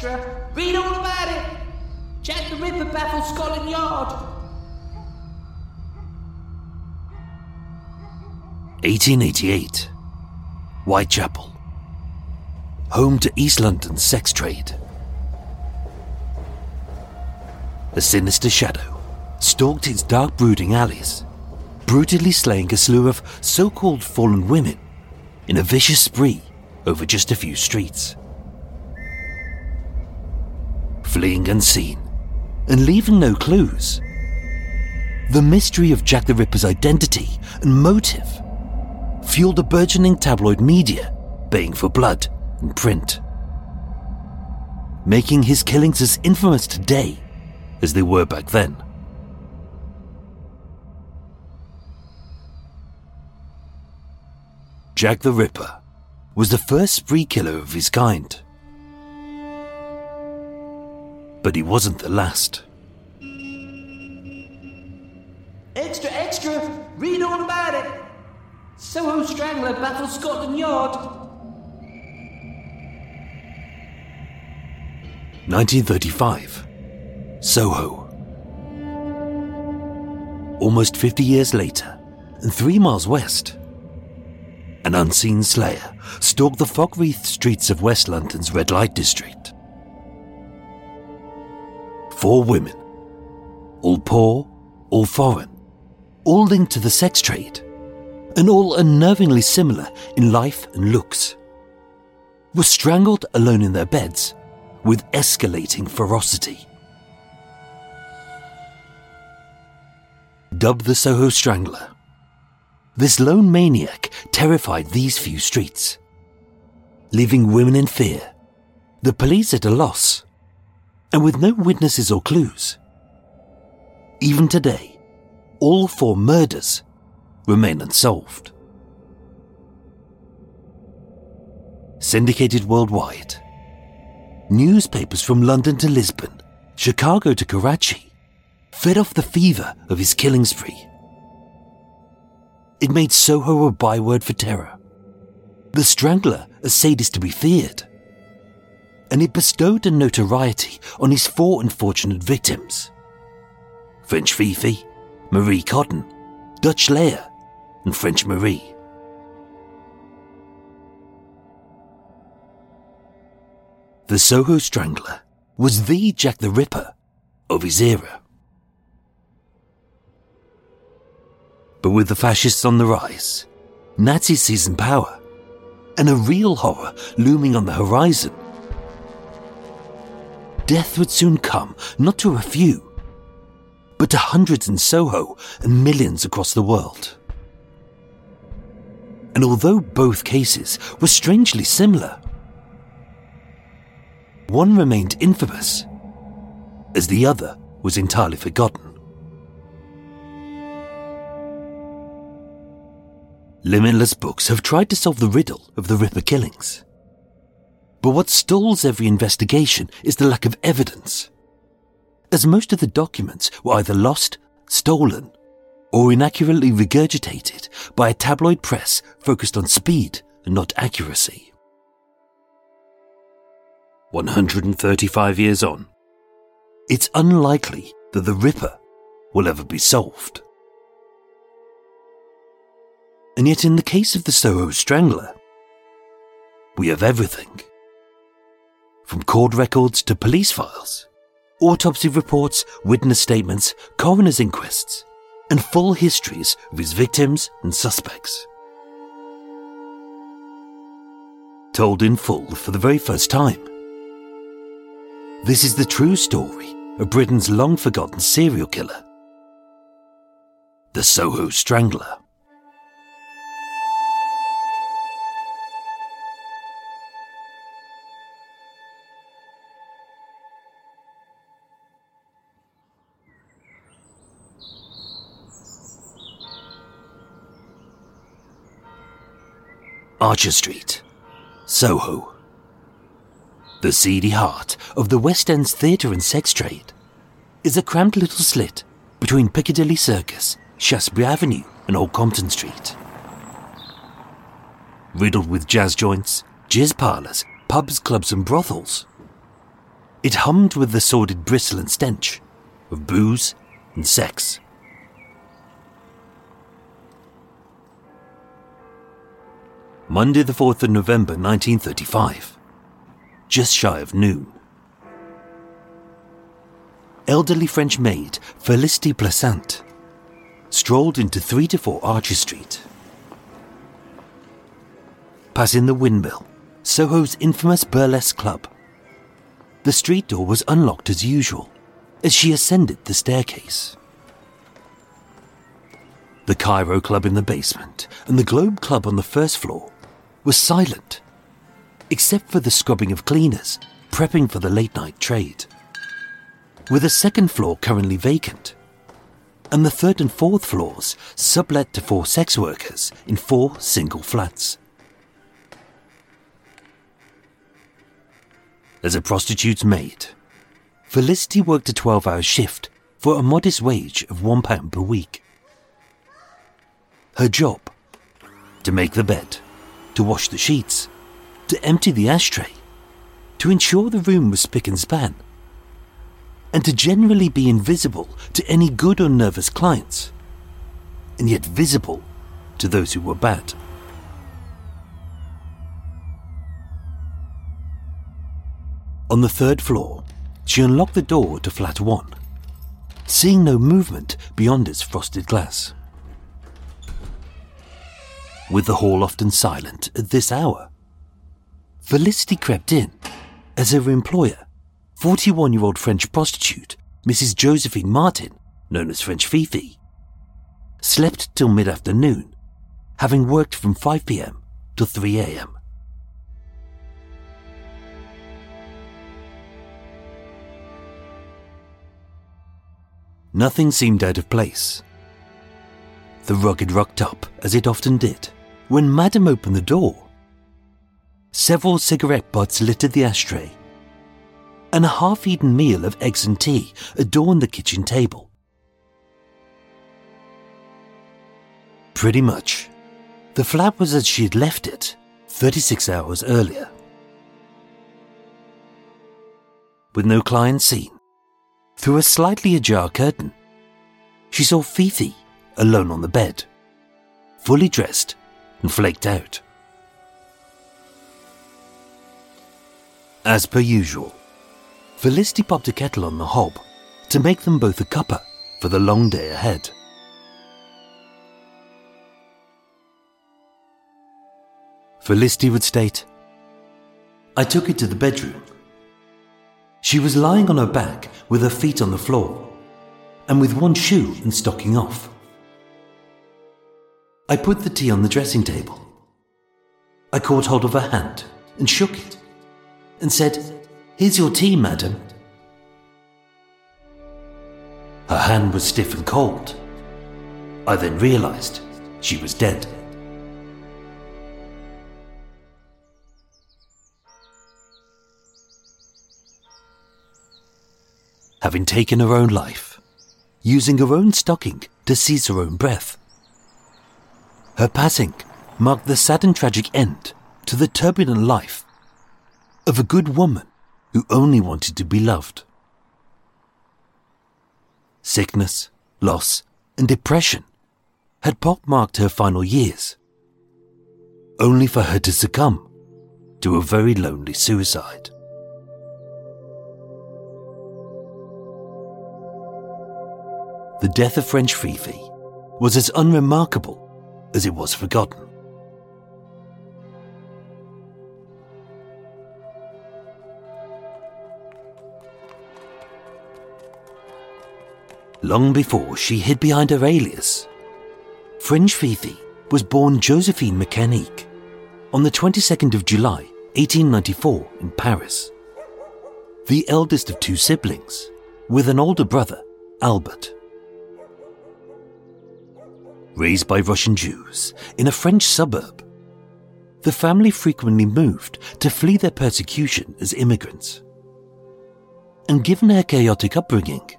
Extra! Read all about it! Jack the Ripper baffles Scotland Yard! 1888. Whitechapel. Home to East London's sex trade. A sinister shadow stalked its dark brooding alleys, brutally slaying a slew of so called fallen women in a vicious spree over just a few streets. Fleeing unseen and leaving no clues, the mystery of Jack the Ripper's identity and motive fueled a burgeoning tabloid media baying for blood and print, making his killings as infamous today as they were back then. Jack the Ripper was the first spree killer of his kind. But he wasn't the last. Extra, extra! Read all about it! Soho Strangler battles Scotland Yard! 1935. Soho. Almost 50 years later, and three miles west, an unseen slayer stalked the fog wreathed streets of West London's red light district. Four women, all poor, all foreign, all linked to the sex trade, and all unnervingly similar in life and looks, were strangled alone in their beds with escalating ferocity. Dubbed the Soho Strangler, this lone maniac terrified these few streets, leaving women in fear, the police at a loss, and with no witnesses or clues. Even today, all four murders remain unsolved. Syndicated worldwide, newspapers from London to Lisbon, Chicago to Karachi, fed off the fever of his killing spree. It made Soho a byword for terror, the Strangler a sadist to be feared, and it bestowed a notoriety on his four unfortunate victims French Fifi, Marie Cotton, Dutch Leah, and French Marie. The Soho Strangler was the Jack the Ripper of his era. But with the fascists on the rise, Nazis seizing power, and a real horror looming on the horizon, death would soon come not to a few, but to hundreds in Soho and millions across the world. And although both cases were strangely similar, one remained infamous, as the other was entirely forgotten. Limitless books have tried to solve the riddle of the Ripper killings. But what stalls every investigation is the lack of evidence, as most of the documents were either lost, stolen, or inaccurately regurgitated by a tabloid press focused on speed and not accuracy. 135 years on, it's unlikely that the Ripper will ever be solved. And yet, in the case of the Soho Strangler, we have everything. From court records to police files, autopsy reports, witness statements, coroner's inquests, and full histories of his victims and suspects. Told in full for the very first time. This is the true story of Britain's long forgotten serial killer, the Soho Strangler. Archer Street, Soho. The seedy heart of the West End's theatre and sex trade is a cramped little slit between Piccadilly Circus, Shaftesbury Avenue, and Old Compton Street. Riddled with jazz joints, jizz parlours, pubs, clubs, and brothels. It hummed with the sordid bristle and stench of booze and sex. Monday, the 4th of November 1935, just shy of noon. Elderly French maid Felicity Plassant strolled into 3 to 4 Archer Street. Passing the windmill, Soho's infamous burlesque club, the street door was unlocked as usual as she ascended the staircase. The Cairo Club in the basement and the Globe Club on the first floor was silent, except for the scrubbing of cleaners prepping for the late night trade. With the second floor currently vacant, and the third and fourth floors sublet to four sex workers in four single flats. As a prostitute's maid, Felicity worked a 12 hour shift for a modest wage of £1 per week. Her job? To make the bed to wash the sheets, to empty the ashtray, to ensure the room was spick and span, and to generally be invisible to any good or nervous clients, and yet visible to those who were bad. On the third floor, she unlocked the door to flat one, seeing no movement beyond its frosted glass with the hall often silent at this hour. Felicity crept in as her employer, 41 year old French prostitute Mrs. Josephine Martin, known as French Fifi, slept till mid afternoon, having worked from 5 pm to 3 am. Nothing seemed out of place. The rug had rocked up, as it often did, when Madame opened the door. Several cigarette butts littered the ashtray, and a half eaten meal of eggs and tea adorned the kitchen table. Pretty much, the flat was as she had left it 36 hours earlier. With no client seen, through a slightly ajar curtain, she saw Fifi alone on the bed, fully dressed and flaked out. As per usual, Felicity popped a kettle on the hob to make them both a cuppa for the long day ahead. Felicity would state, I took it to the bedroom. She was lying on her back with her feet on the floor and with one shoe and stocking off. I put the tea on the dressing table. I caught hold of her hand and shook it and said, Here's your tea, madam. Her hand was stiff and cold. I then realized she was dead. Having taken her own life, using her own stocking to seize her own breath. Her passing marked the sad and tragic end to the turbulent life of a good woman who only wanted to be loved. Sickness, loss, and depression had pockmarked her final years, only for her to succumb to a very lonely suicide. The death of French Fifi was as unremarkable as it was forgotten. Long before she hid behind her alias, French Fifi was born Josephine Mecanique on the 22nd of July 1894 in Paris. The eldest of two siblings, with an older brother, Albert. Raised by Russian Jews in a French suburb, the family frequently moved to flee their persecution as immigrants. And given her chaotic upbringing,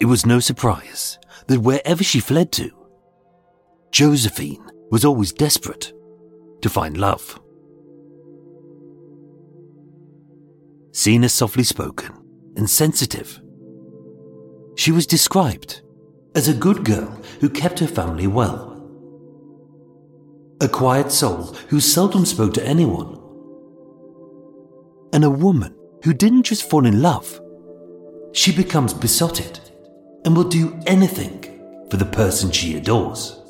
it was no surprise that wherever she fled to, Josephine was always desperate to find love. Seen as softly spoken and sensitive, she was described as a good girl who kept her family well. A quiet soul who seldom spoke to anyone. And a woman who didn't just fall in love, she becomes besotted and will do anything for the person she adores.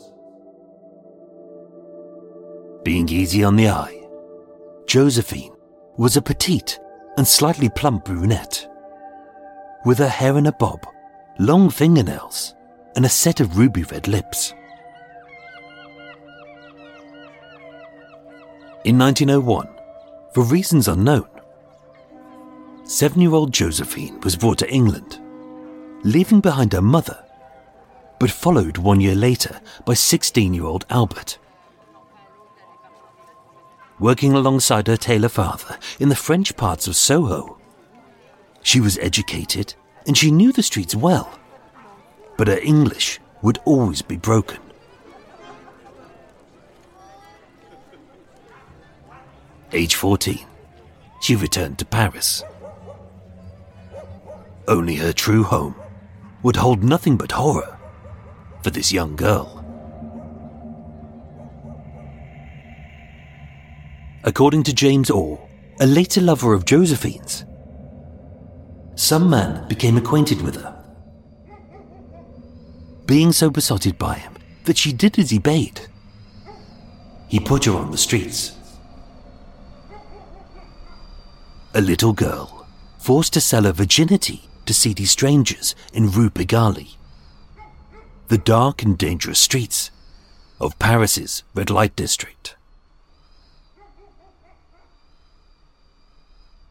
Being easy on the eye, Josephine was a petite and slightly plump brunette. With her hair in a bob, long fingernails, and a set of ruby red lips. In 1901, for reasons unknown, seven year old Josephine was brought to England leaving behind her mother, but followed one year later by 16 year old Albert. Working alongside her tailor father in the French parts of Soho, she was educated and she knew the streets well, but her English would always be broken. Age 14, she returned to Paris. Only her true home would hold nothing but horror for this young girl. According to James Orr, a later lover of Josephine's, some man became acquainted with her. Being so besotted by him that she did as he bade, he put her on the streets. A little girl, forced to sell her virginity to seedy strangers in Rue Pigalle. The dark and dangerous streets of Paris's red light district.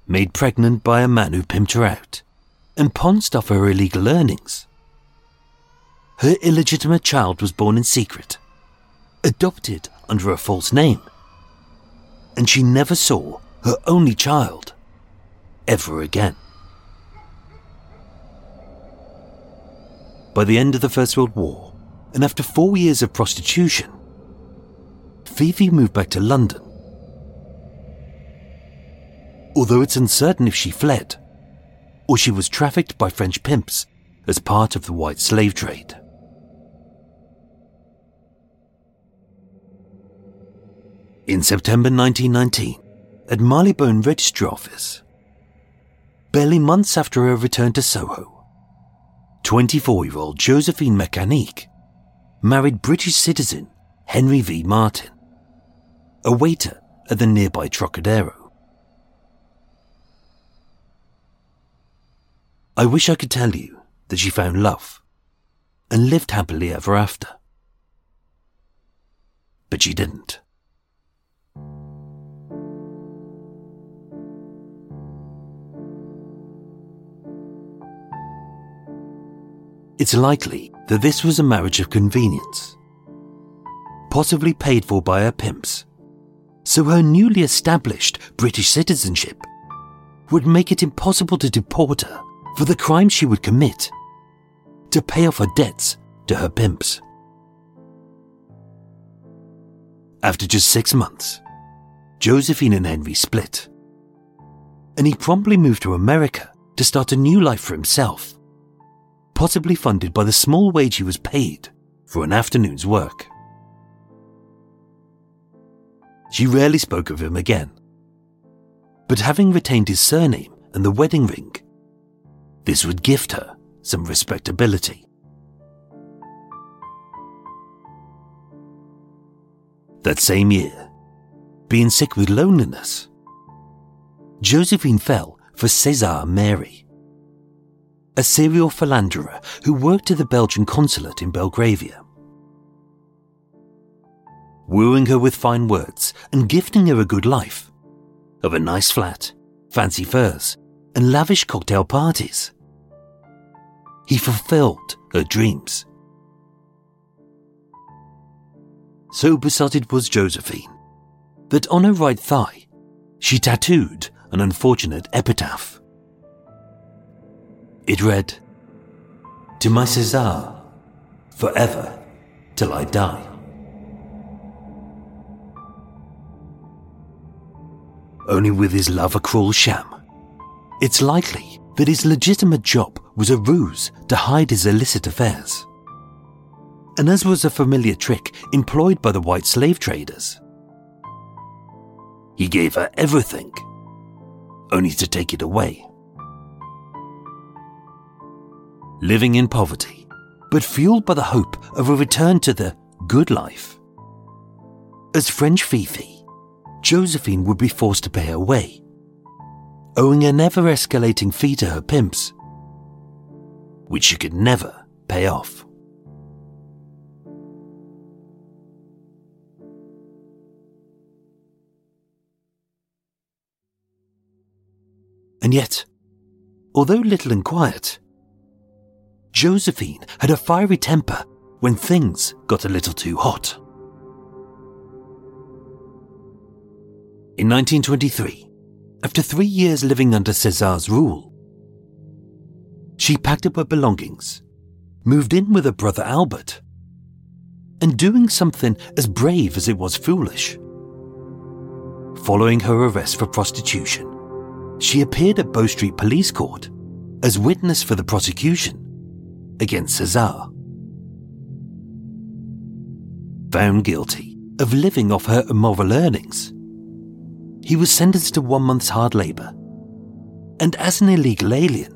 Made pregnant by a man who pimped her out and paunced off her illegal earnings. Her illegitimate child was born in secret, adopted under a false name, and she never saw her only child ever again. By the end of the First World War, and after four years of prostitution, Fifi moved back to London. Although it's uncertain if she fled, or she was trafficked by French pimps as part of the white slave trade. In September 1919, at Marylebone Registry Office, barely months after her return to Soho, 24 year old Josephine Mecanique married British citizen Henry V. Martin, a waiter at the nearby Trocadero. I wish I could tell you that she found love and lived happily ever after. But she didn't. It's likely that this was a marriage of convenience, possibly paid for by her pimps, so her newly established British citizenship would make it impossible to deport her for the crime she would commit to pay off her debts to her pimps. After just six months, Josephine and Henry split, and he promptly moved to America to start a new life for himself, possibly funded by the small wage he was paid for an afternoon's work. She rarely spoke of him again, but having retained his surname and the wedding ring, this would gift her some respectability. That same year, being sick with loneliness, Josephine fell for Cesar Mary, a serial philanderer who worked at the Belgian consulate in Belgravia. Wooing her with fine words and gifting her a good life of a nice flat, fancy furs, and lavish cocktail parties. He fulfilled her dreams. So besotted was Josephine that on her right thigh she tattooed an unfortunate epitaph. It read, To my Cesar, forever till I die. Only with his love a cruel sham, it's likely that his legitimate job was a ruse to hide his illicit affairs. And as was a familiar trick employed by the white slave traders, he gave her everything, only to take it away. Living in poverty, but fueled by the hope of a return to the good life. As French Fifi, Josephine would be forced to pay her way owing a never escalating fee to her pimps, which she could never pay off. And yet, although little and quiet, Josephine had a fiery temper when things got a little too hot. In 1923, after three years living under Cesar's rule. She packed up her belongings, moved in with her brother Albert, and doing something as brave as it was foolish. Following her arrest for prostitution, she appeared at Bow Street Police Court as witness for the prosecution against Cesar. Found guilty of living off her immoral earnings, he was sentenced to one month's hard labour. And as an illegal alien,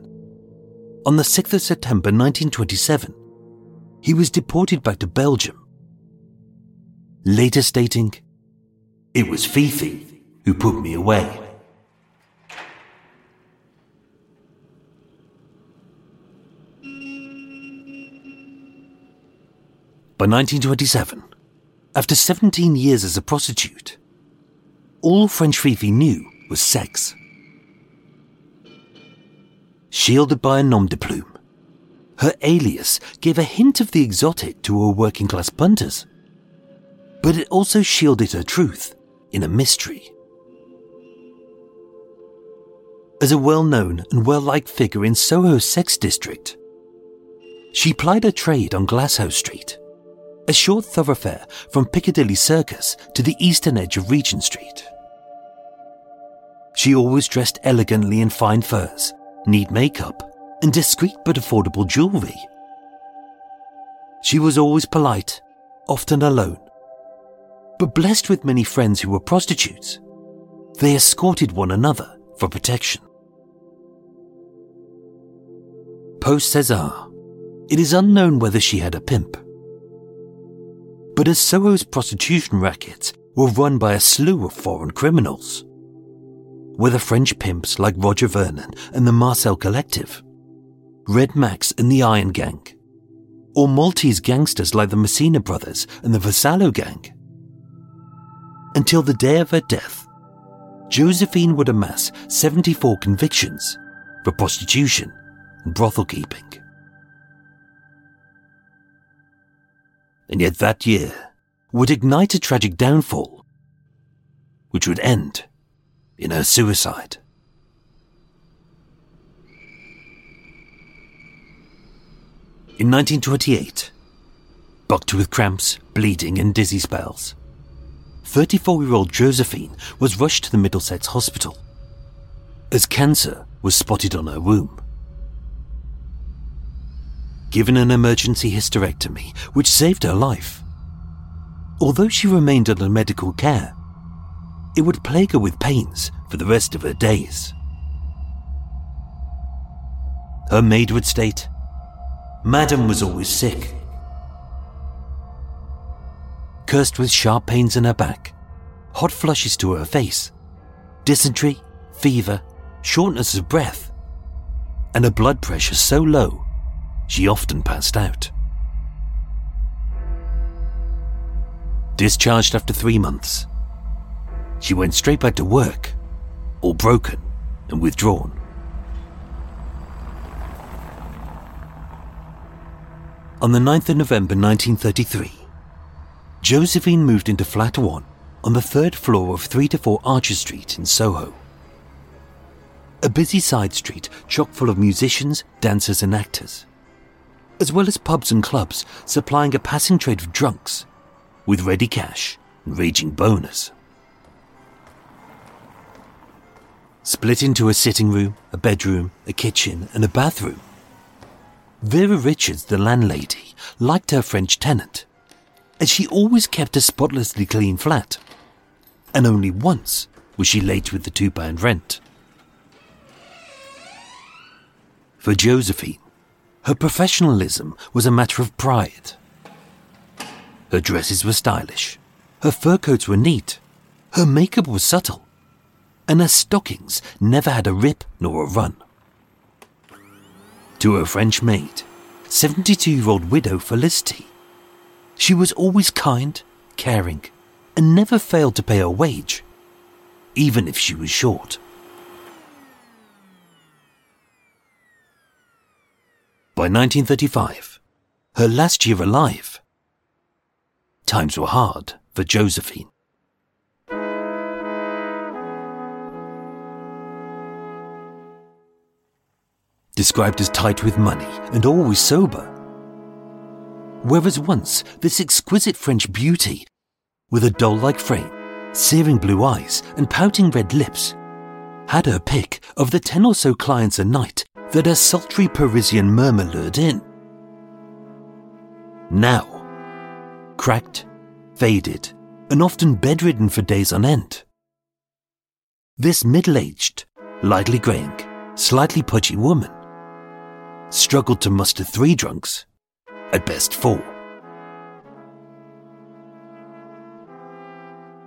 on the 6th of September 1927, he was deported back to Belgium. Later stating, It was Fifi who put me away. By 1927, after 17 years as a prostitute, all French Fifi knew was sex. Shielded by a nom de plume, her alias gave a hint of the exotic to her working class punters. But it also shielded her truth in a mystery. As a well known and well liked figure in Soho's sex district, she plied her trade on Glasshouse Street, a short thoroughfare from Piccadilly Circus to the eastern edge of Regent Street. She always dressed elegantly in fine furs, neat makeup, and discreet but affordable jewellery. She was always polite, often alone, but blessed with many friends who were prostitutes. They escorted one another for protection. Post Cesar, it is unknown whether she had a pimp. But as Soho's prostitution rackets were run by a slew of foreign criminals, whether French pimps like Roger Vernon and the Marcel Collective, Red Max and the Iron Gang, or Maltese gangsters like the Messina Brothers and the Vassallo Gang. Until the day of her death, Josephine would amass 74 convictions for prostitution and brothel keeping. And yet that year would ignite a tragic downfall, which would end in her suicide. In 1928, bucked with cramps, bleeding, and dizzy spells, 34 year old Josephine was rushed to the Middlesex Hospital as cancer was spotted on her womb. Given an emergency hysterectomy, which saved her life, although she remained under medical care, it would plague her with pains for the rest of her days. Her maid would state, Madam was always sick. Cursed with sharp pains in her back, hot flushes to her face, dysentery, fever, shortness of breath, and a blood pressure so low she often passed out. Discharged after three months, she went straight back to work, all broken and withdrawn. On the 9th of November 1933, Josephine moved into flat 1 on the third floor of 3 to 4 Archer Street in Soho. A busy side street chock full of musicians, dancers, and actors, as well as pubs and clubs supplying a passing trade of drunks with ready cash and raging boners. Split into a sitting room, a bedroom, a kitchen, and a bathroom. Vera Richards, the landlady, liked her French tenant, and she always kept a spotlessly clean flat. And only once was she late with the two pound rent. For Josephine, her professionalism was a matter of pride. Her dresses were stylish, her fur coats were neat, her makeup was subtle, and her stockings never had a rip nor a run. To her French maid, 72 year old widow Felicity, she was always kind, caring, and never failed to pay her wage, even if she was short. By 1935, her last year alive, times were hard for Josephine. Described as tight with money and always sober. Whereas once this exquisite French beauty, with a doll like frame, searing blue eyes, and pouting red lips, had her pick of the ten or so clients a night that a sultry Parisian murmur lured in. Now, cracked, faded, and often bedridden for days on end. This middle aged, lightly greying, slightly pudgy woman struggled to muster three drunks, at best four.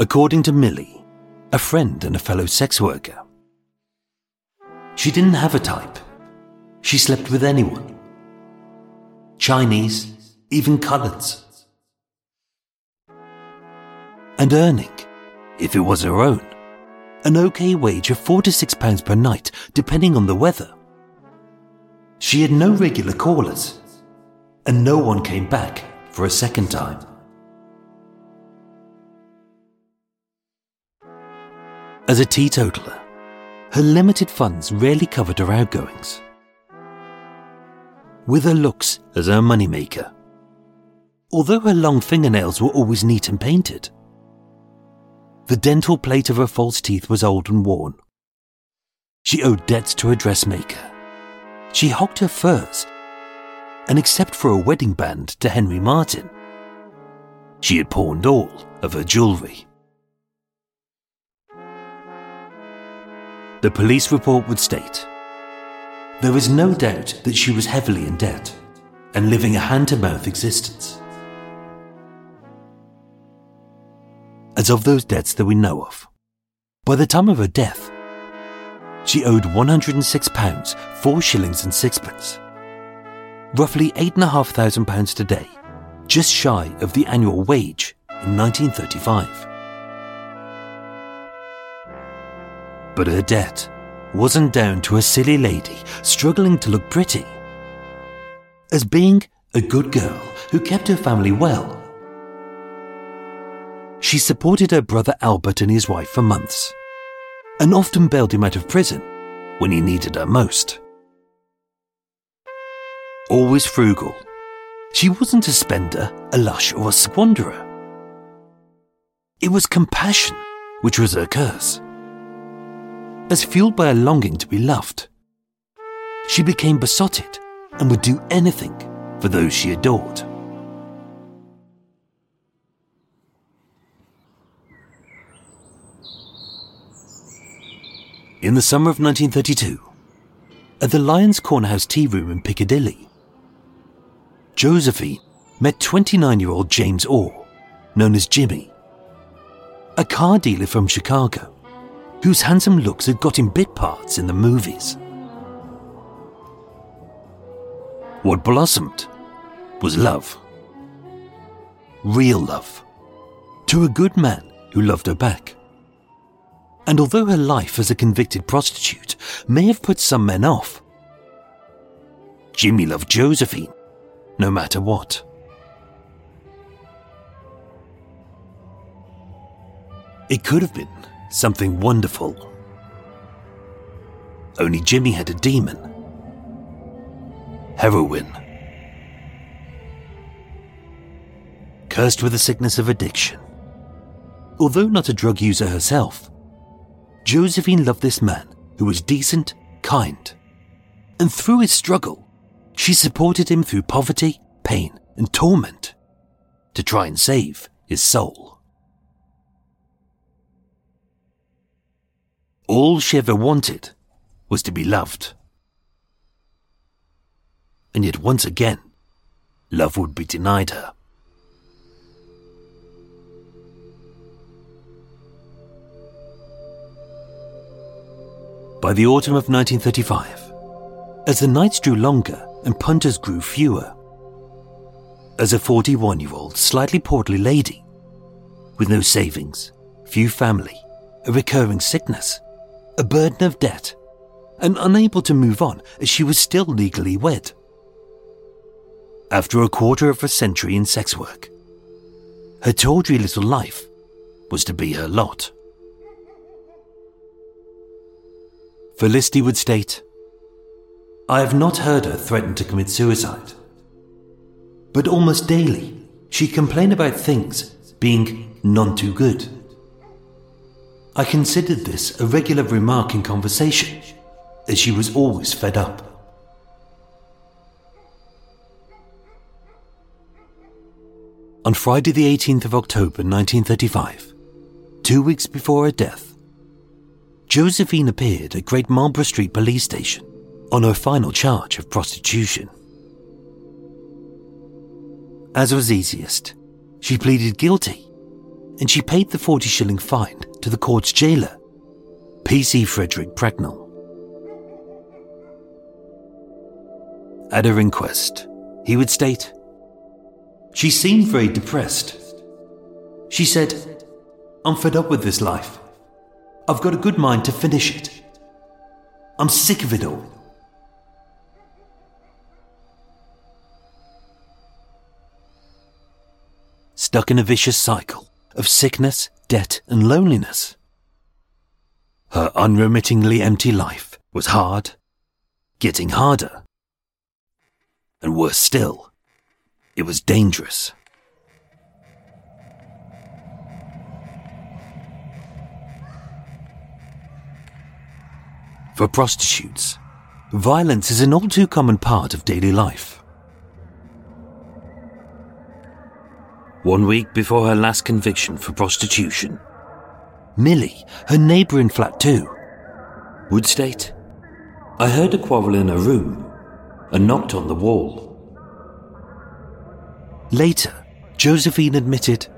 According to Millie, a friend and a fellow sex worker, she didn't have a type. She slept with anyone. Chinese, even coloureds. And earning, if it was her own, an okay wage of four to six pounds per night, depending on the weather. She had no regular callers, and no one came back for a second time. As a teetotaler, her limited funds rarely covered her outgoings. With her looks as her moneymaker, although her long fingernails were always neat and painted, the dental plate of her false teeth was old and worn. She owed debts to her dressmaker. She hogged her furs, and except for a wedding band to Henry Martin, she had pawned all of her jewellery. The police report would state there is no doubt that she was heavily in debt and living a hand to mouth existence. As of those debts that we know of, by the time of her death, she owed £106, 4 shillings and sixpence, roughly £8,500 today, just shy of the annual wage in 1935. But her debt wasn't down to a silly lady struggling to look pretty. As being a good girl who kept her family well, she supported her brother Albert and his wife for months, and often bailed him out of prison when he needed her most. Always frugal she wasn't a spender, a lush, or a squanderer. It was compassion which was her curse. As fueled by a longing to be loved, she became besotted and would do anything for those she adored. In the summer of 1932, at the Lyons Corner House Tea Room in Piccadilly, Josephine met 29 year old James Orr, known as Jimmy, a car dealer from Chicago whose handsome looks had got him bit parts in the movies. What blossomed was love. Real love. To a good man who loved her back. And although her life as a convicted prostitute may have put some men off, Jimmy loved Josephine, no matter what. It could have been something wonderful. Only Jimmy had a demon. Heroin. Cursed with the sickness of addiction. Although not a drug user herself, Josephine loved this man who was decent, kind, and through his struggle, she supported him through poverty, pain, and torment to try and save his soul. All she ever wanted was to be loved. And yet, once again, love would be denied her. By the autumn of 1935, as the nights drew longer and punters grew fewer, as a 41 year old, slightly portly lady with no savings, few family, a recurring sickness, a burden of debt, and unable to move on as she was still legally wed. After a quarter of a century in sex work, her tawdry little life was to be her lot. Felicity would state, I have not heard her threaten to commit suicide. But almost daily, she complained about things being none too good. I considered this a regular remark in conversation, as she was always fed up. On Friday, the 18th of October 1935, two weeks before her death, Josephine appeared at Great Marlborough Street Police Station on her final charge of prostitution. As was easiest, she pleaded guilty and she paid the 40 shilling fine to the court's jailer, P.C. Frederick Bracknell. At her inquest, he would state, She seemed very depressed. She said, I'm fed up with this life. I've got a good mind to finish it. I'm sick of it all. Stuck in a vicious cycle of sickness, debt, and loneliness. Her unremittingly empty life was hard, getting harder, and worse still, it was dangerous. For prostitutes, violence is an all too common part of daily life. One week before her last conviction for prostitution, Millie, her neighbour in flat 2, would state, I heard a quarrel in her room and knocked on the wall. Later, Josephine admitted,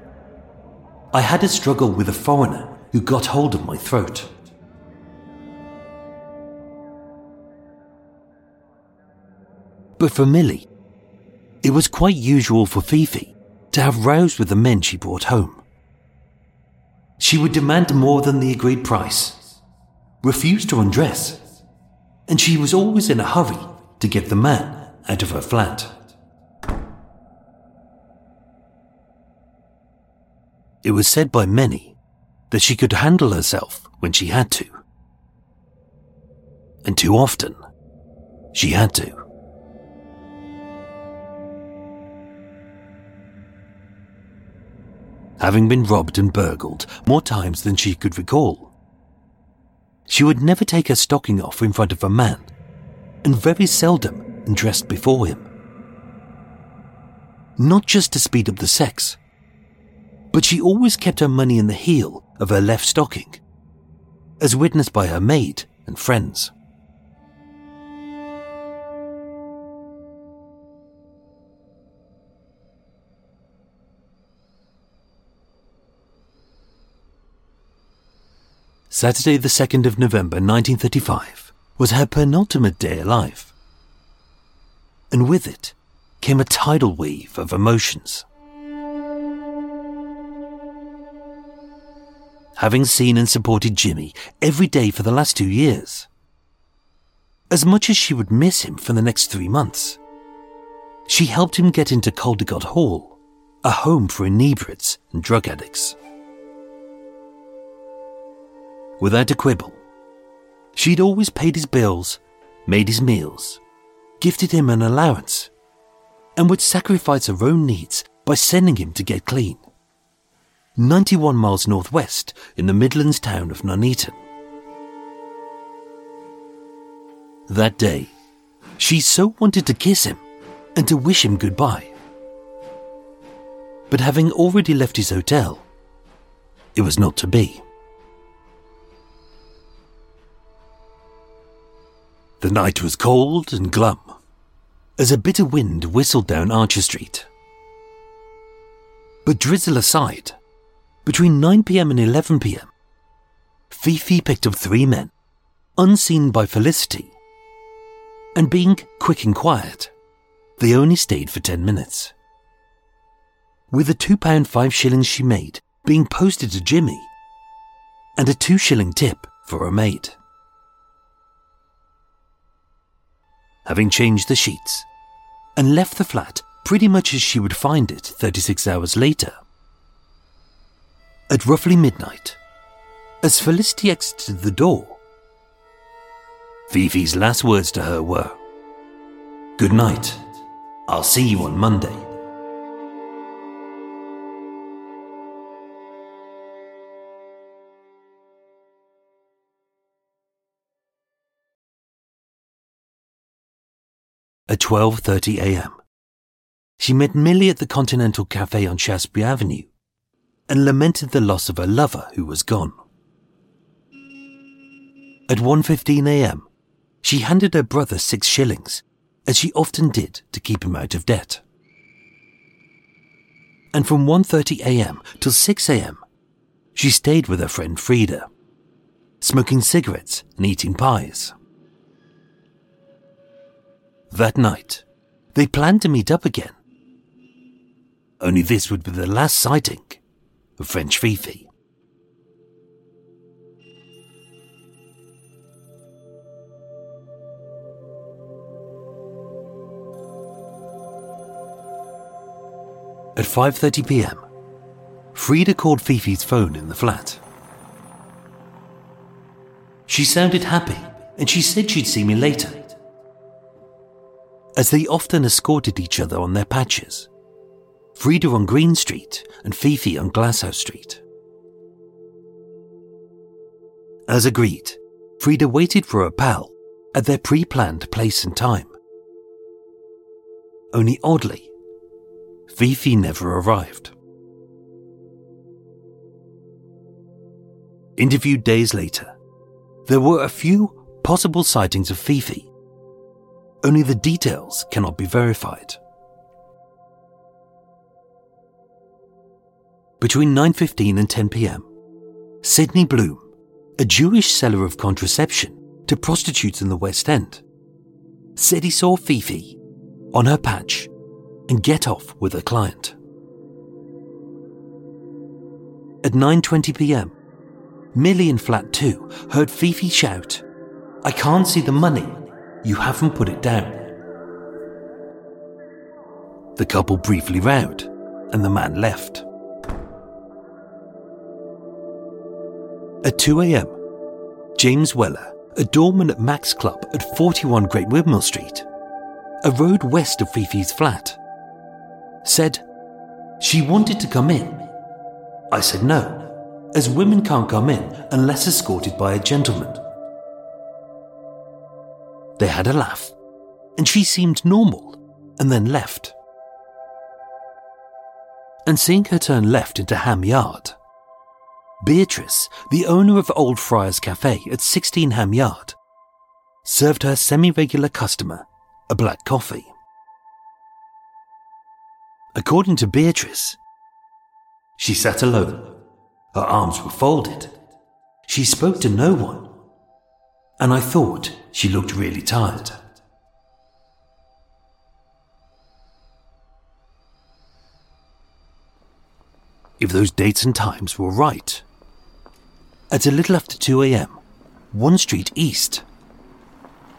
I had a struggle with a foreigner who got hold of my throat. But for Millie, it was quite usual for Fifi to have rows with the men she brought home. She would demand more than the agreed price, refuse to undress, and she was always in a hurry to get the man out of her flat. It was said by many that she could handle herself when she had to. And too often, she had to. Having been robbed and burgled more times than she could recall. She would never take her stocking off in front of a man, and very seldom undressed before him. Not just to speed up the sex, but she always kept her money in the heel of her left stocking, as witnessed by her maid and friends. Saturday, the 2nd of November 1935, was her penultimate day alive. And with it came a tidal wave of emotions. Having seen and supported Jimmy every day for the last two years, as much as she would miss him for the next three months, she helped him get into Caldecote Hall, a home for inebriates and drug addicts without a quibble. She'd always paid his bills, made his meals, gifted him an allowance, and would sacrifice her own needs by sending him to get clean. 91 miles northwest in the Midlands town of Nuneaton. That day, she so wanted to kiss him and to wish him goodbye. But having already left his hotel, it was not to be. The night was cold and glum, as a bitter wind whistled down Archer Street. But drizzle aside, between 9pm and 11pm, Fifi picked up three men, unseen by Felicity, and being quick and quiet, they only stayed for 10 minutes. With the £2 5 shillings she made being posted to Jimmy, and a 2 shilling tip for a maid. Having changed the sheets, and left the flat pretty much as she would find it 36 hours later. At roughly midnight, as Felicity exited the door, Fifi's last words to her were, Good night. I'll see you on Monday. At 12:30 a.m. She met Millie at the Continental Cafe on Shaftesbury Avenue and lamented the loss of her lover who was gone. At 1:15 a.m., she handed her brother 6 shillings as she often did to keep him out of debt. And from 1:30 a.m. till 6 a.m., she stayed with her friend Frida, smoking cigarettes and eating pies. That night, they planned to meet up again. Only this would be the last sighting of French Fifi. At 5:30 p.m., Frida called Fifi's phone in the flat. She sounded happy and she said she'd see me later as they often escorted each other on their patches. Frida on Green Street and Fifi on Glasshouse Street. As agreed, Frida waited for her pal at their pre planned place and time. Only oddly, Fifi never arrived. Interviewed days later, there were a few possible sightings of Fifi only the details cannot be verified. Between 9:15 and 10 p.m., Sidney Bloom, a Jewish seller of contraception to prostitutes in the West End, said he saw Fifi on her patch and get off with a client. At 9:20 p.m., Millie in flat 2 heard Fifi shout, "I can't see the money. You haven't put it down. The couple briefly rowed, and the man left. At 2 a.m., James Weller, a doorman at Max Club at 41 Great Windmill Street, a road west of Fifi's flat, said she wanted to come in, I said no, as women can't come in unless escorted by a gentleman. They had a laugh, and she seemed normal, and then left. And seeing her turn left into Ham Yard, Beatrice, the owner of Old Friars Cafe at 16 Ham Yard, served her semi regular customer a black coffee. According to Beatrice, she sat alone. Her arms were folded. She spoke to no one. And I thought she looked really tired. If those dates and times were right, at a little after 2 a.m., one street east,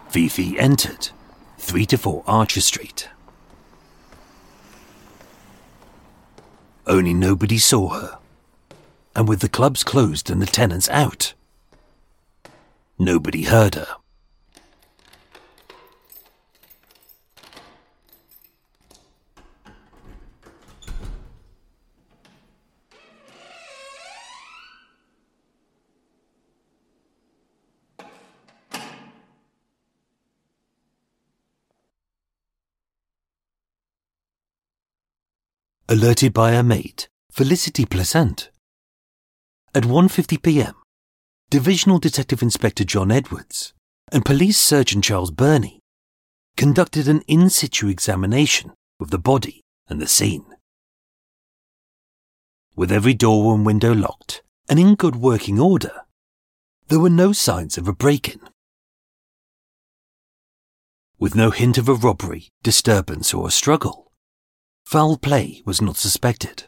Fifi entered 3 to 4 Archer Street. Only nobody saw her. And with the clubs closed and the tenants out, nobody heard her. alerted by her mate, Felicity Pleasant. At 1.50 p.m., Divisional Detective Inspector John Edwards and Police Surgeon Charles Burney conducted an in situ examination of the body and the scene. With every door and window locked and in good working order, there were no signs of a break in. With no hint of a robbery, disturbance, or a struggle, Foul play was not suspected.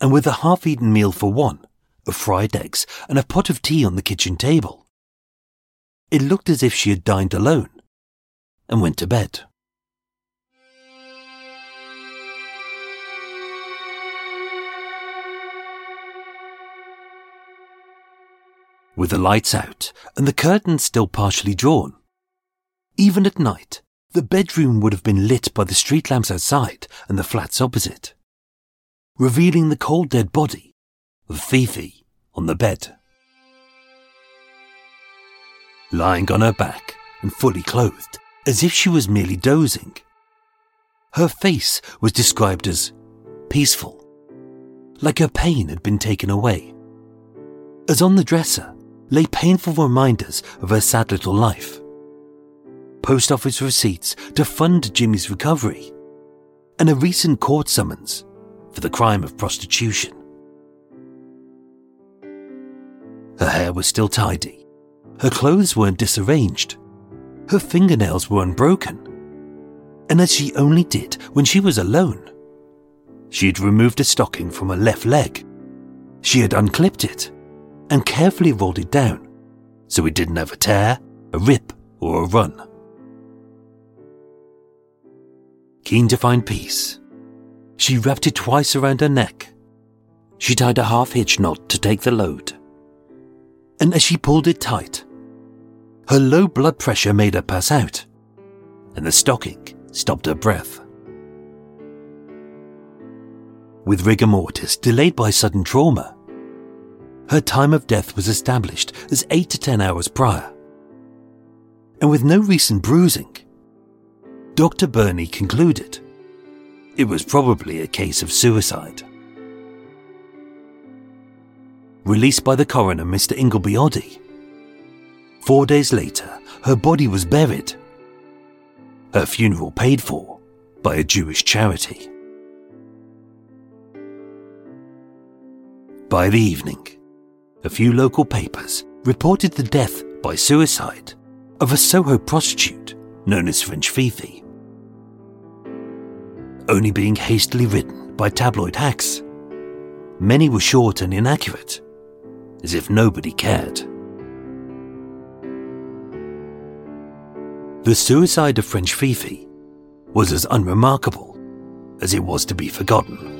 And with a half eaten meal for one, of fried eggs, and a pot of tea on the kitchen table, it looked as if she had dined alone and went to bed. With the lights out and the curtains still partially drawn, even at night, the bedroom would have been lit by the street lamps outside and the flats opposite, revealing the cold dead body of Fifi on the bed. Lying on her back and fully clothed, as if she was merely dozing. Her face was described as peaceful, like her pain had been taken away. As on the dresser lay painful reminders of her sad little life post office receipts to fund Jimmy's recovery, and a recent court summons for the crime of prostitution. Her hair was still tidy, her clothes weren't disarranged, her fingernails were unbroken, and as she only did when she was alone, she had removed a stocking from her left leg. She had unclipped it and carefully rolled it down so it didn't have a tear, a rip, or a run. Keen to find peace, she wrapped it twice around her neck. She tied a half hitch knot to take the load. And as she pulled it tight, her low blood pressure made her pass out, and the stocking stopped her breath. With rigor mortis delayed by sudden trauma, her time of death was established as 8 to 10 hours prior. And with no recent bruising, Dr. Burney concluded it was probably a case of suicide. Released by the coroner, Mr. Ingleby Oddie. Four days later, her body was buried. Her funeral paid for by a Jewish charity. By the evening, a few local papers reported the death by suicide of a Soho prostitute known as French Fifi only being hastily written by tabloid hacks. Many were short and inaccurate, as if nobody cared. The suicide of French Fifi was as unremarkable as it was to be forgotten.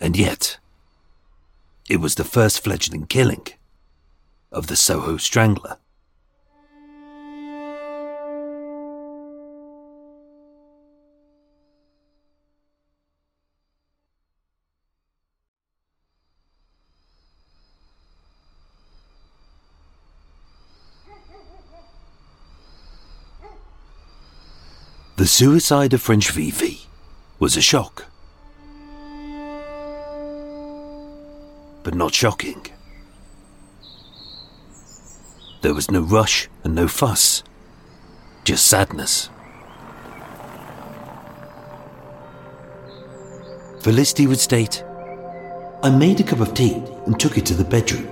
And yet, it was the first fledgling killing of the Soho Strangler. The suicide of French Fifi was a shock. But not shocking. There was no rush and no fuss, just sadness. Felicity would state, I made a cup of tea and took it to the bedroom.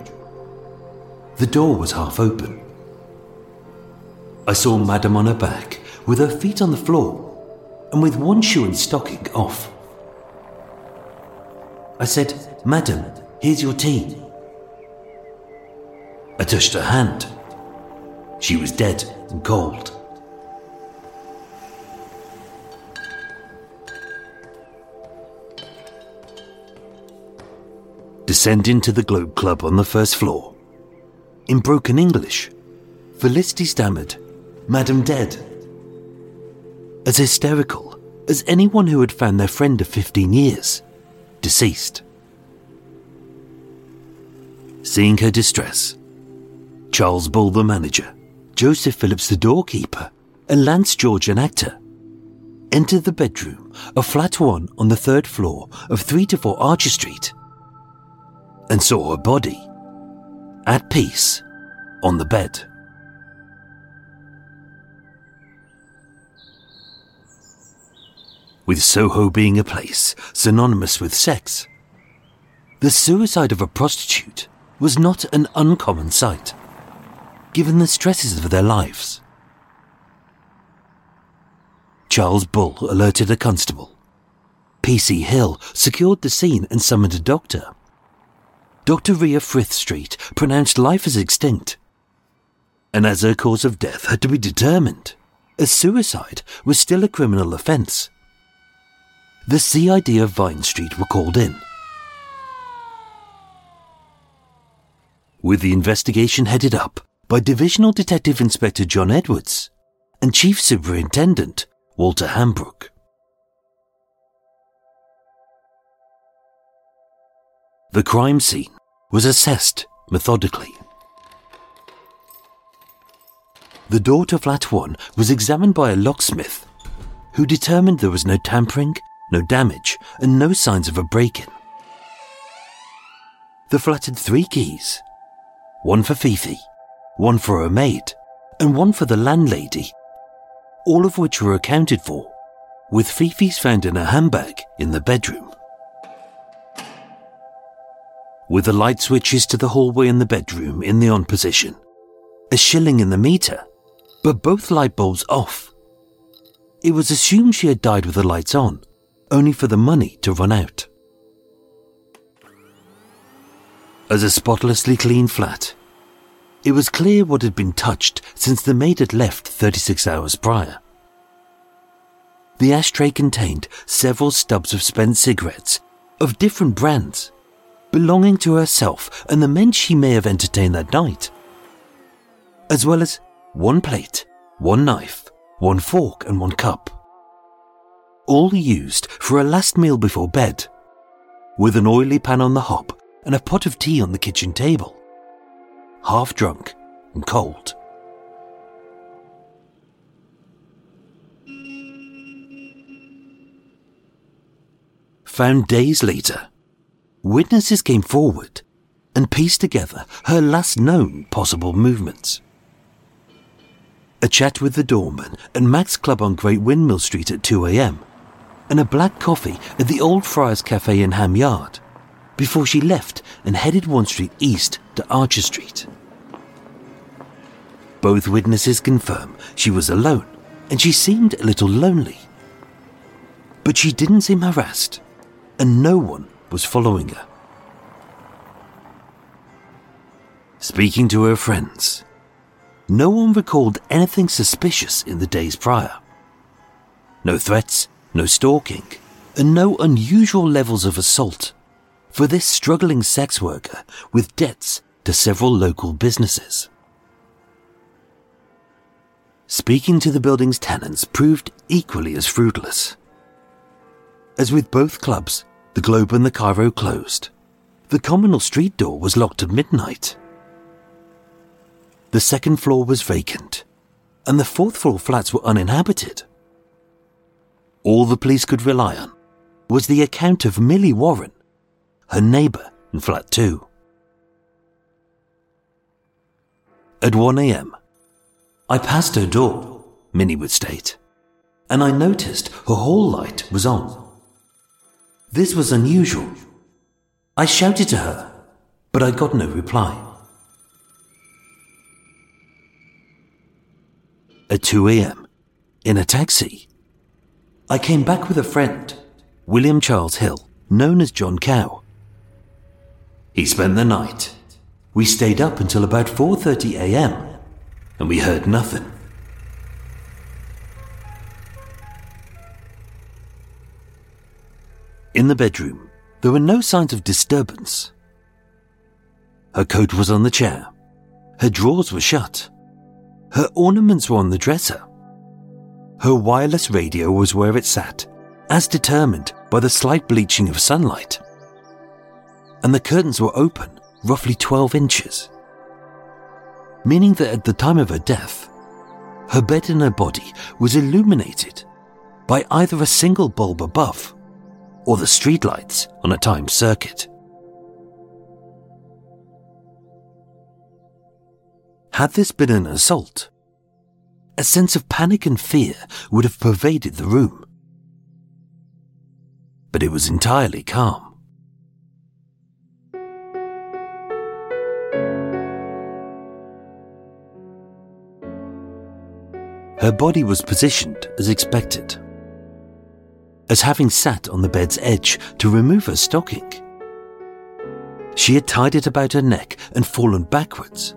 The door was half open. I saw Madame on her back with her feet on the floor and with one shoe and stocking off. I said, Madam, here's your tea. I touched her hand. She was dead and cold. Descending to the Globe Club on the first floor. In broken English, Felicity stammered, Madam dead as hysterical as anyone who had found their friend of 15 years deceased. Seeing her distress, Charles Bull, the manager, Joseph Phillips, the doorkeeper, and Lance George, an actor, entered the bedroom of flat one on the third floor of 3 to 4 Archer Street and saw her body at peace on the bed. With Soho being a place synonymous with sex. The suicide of a prostitute was not an uncommon sight, given the stresses of their lives. Charles Bull alerted a constable. PC Hill secured the scene and summoned a doctor. Dr. Rhea Frith Street pronounced life as extinct. And as her cause of death had to be determined, a suicide was still a criminal offence the CID of Vine Street were called in. With the investigation headed up by Divisional Detective Inspector John Edwards and Chief Superintendent Walter Hambrook. The crime scene was assessed methodically. The door to flat one was examined by a locksmith who determined there was no tampering no damage, and no signs of a break in. The flat had three keys one for Fifi, one for her maid, and one for the landlady, all of which were accounted for, with Fifi's found in a handbag in the bedroom. With the light switches to the hallway and the bedroom in the on position, a shilling in the meter, but both light bulbs off. It was assumed she had died with the lights on, only for the money to run out. As a spotlessly clean flat, it was clear what had been touched since the maid had left 36 hours prior. The ashtray contained several stubs of spent cigarettes of different brands, belonging to herself and the men she may have entertained that night, as well as one plate, one knife, one fork, and one cup all used for a last meal before bed, with an oily pan on the hob and a pot of tea on the kitchen table, half drunk and cold. Found days later, witnesses came forward and pieced together her last known possible movements. A chat with the doorman and Max Club on Great Windmill Street at 2 a.m and a black coffee at the Old Friars Cafe in Ham Yard before she left and headed one street east to Archer Street. Both witnesses confirm she was alone and she seemed a little lonely. But she didn't seem harassed and no one was following her. Speaking to her friends, no one recalled anything suspicious in the days prior. No threats, no stalking, and no unusual levels of assault for this struggling sex worker with debts to several local businesses. Speaking to the building's tenants proved equally as fruitless. As with both clubs, the Globe and the Cairo closed. The communal street door was locked at midnight. The second floor was vacant, and the fourth floor flats were uninhabited. All the police could rely on was the account of Millie Warren, her neighbour in flat 2. At 1 a.m., I passed her door, Minnie would state, and I noticed her hall light was on. This was unusual. I shouted to her, but I got no reply. At 2 a.m., in a taxi, I came back with a friend, William Charles Hill, known as John Cow. He spent the night. We stayed up until about 4:30 a.m. and we heard nothing. In the bedroom, there were no signs of disturbance. Her coat was on the chair. Her drawers were shut. Her ornaments were on the dresser. Her wireless radio was where it sat, as determined by the slight bleaching of sunlight. And the curtains were open, roughly 12 inches. Meaning that at the time of her death, her bed and her body was illuminated by either a single bulb above or the streetlights on a timed circuit. Had this been an assault, a sense of panic and fear would have pervaded the room. But it was entirely calm. Her body was positioned as expected as having sat on the bed's edge to remove her stocking. She had tied it about her neck and fallen backwards,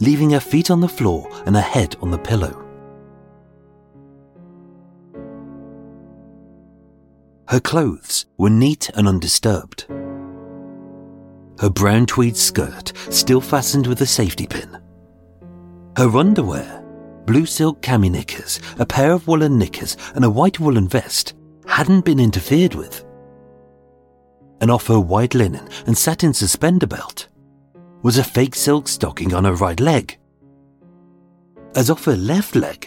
leaving her feet on the floor and her head on the pillow. Her clothes were neat and undisturbed. Her brown tweed skirt still fastened with a safety pin. Her underwear, blue silk cami knickers, a pair of woolen knickers, and a white woolen vest hadn't been interfered with. And off her white linen and satin suspender belt was a fake silk stocking on her right leg. As off her left leg,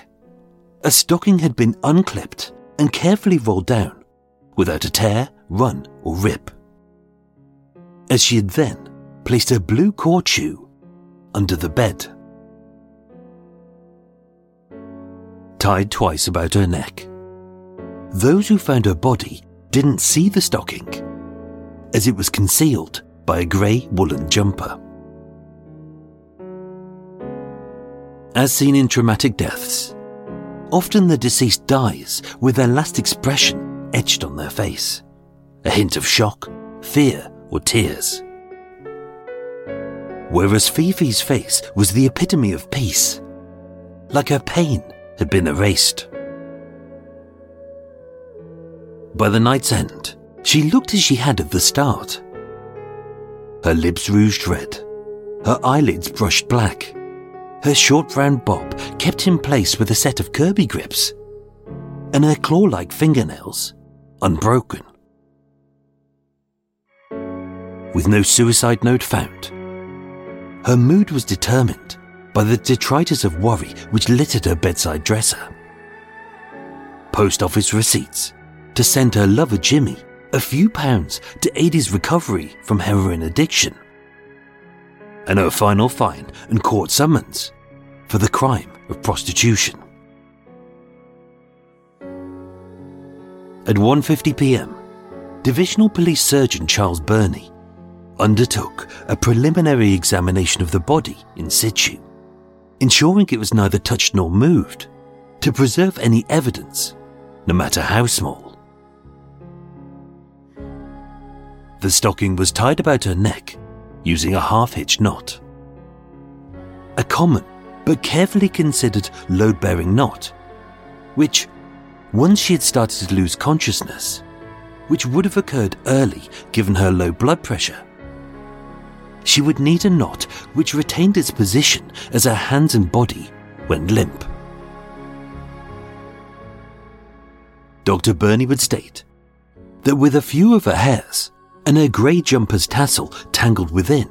a stocking had been unclipped and carefully rolled down without a tear, run, or rip. As she had then placed her blue court shoe under the bed. Tied twice about her neck those who found her body didn't see the stocking, as it was concealed by a grey woolen jumper. As seen in traumatic deaths, often the deceased dies with their last expression etched on their face, a hint of shock, fear, or tears. Whereas Fifi's face was the epitome of peace, like her pain had been erased. By the night's end, she looked as she had at the start. Her lips rouged red, her eyelids brushed black, her short brown bob kept in place with a set of Kirby grips, and her claw like fingernails unbroken. With no suicide note found, her mood was determined by the detritus of worry which littered her bedside dresser. Post office receipts, to send her lover Jimmy a few pounds to aid his recovery from heroin addiction. And her final fine and court summons for the crime of prostitution. At 1:50 p.m., Divisional Police Surgeon Charles Burney undertook a preliminary examination of the body in situ, ensuring it was neither touched nor moved to preserve any evidence, no matter how small. The stocking was tied about her neck using a half hitch knot. A common but carefully considered load bearing knot, which, once she had started to lose consciousness, which would have occurred early given her low blood pressure, she would need a knot which retained its position as her hands and body went limp. Dr. Burney would state that with a few of her hairs and her grey jumper's tassel tangled within,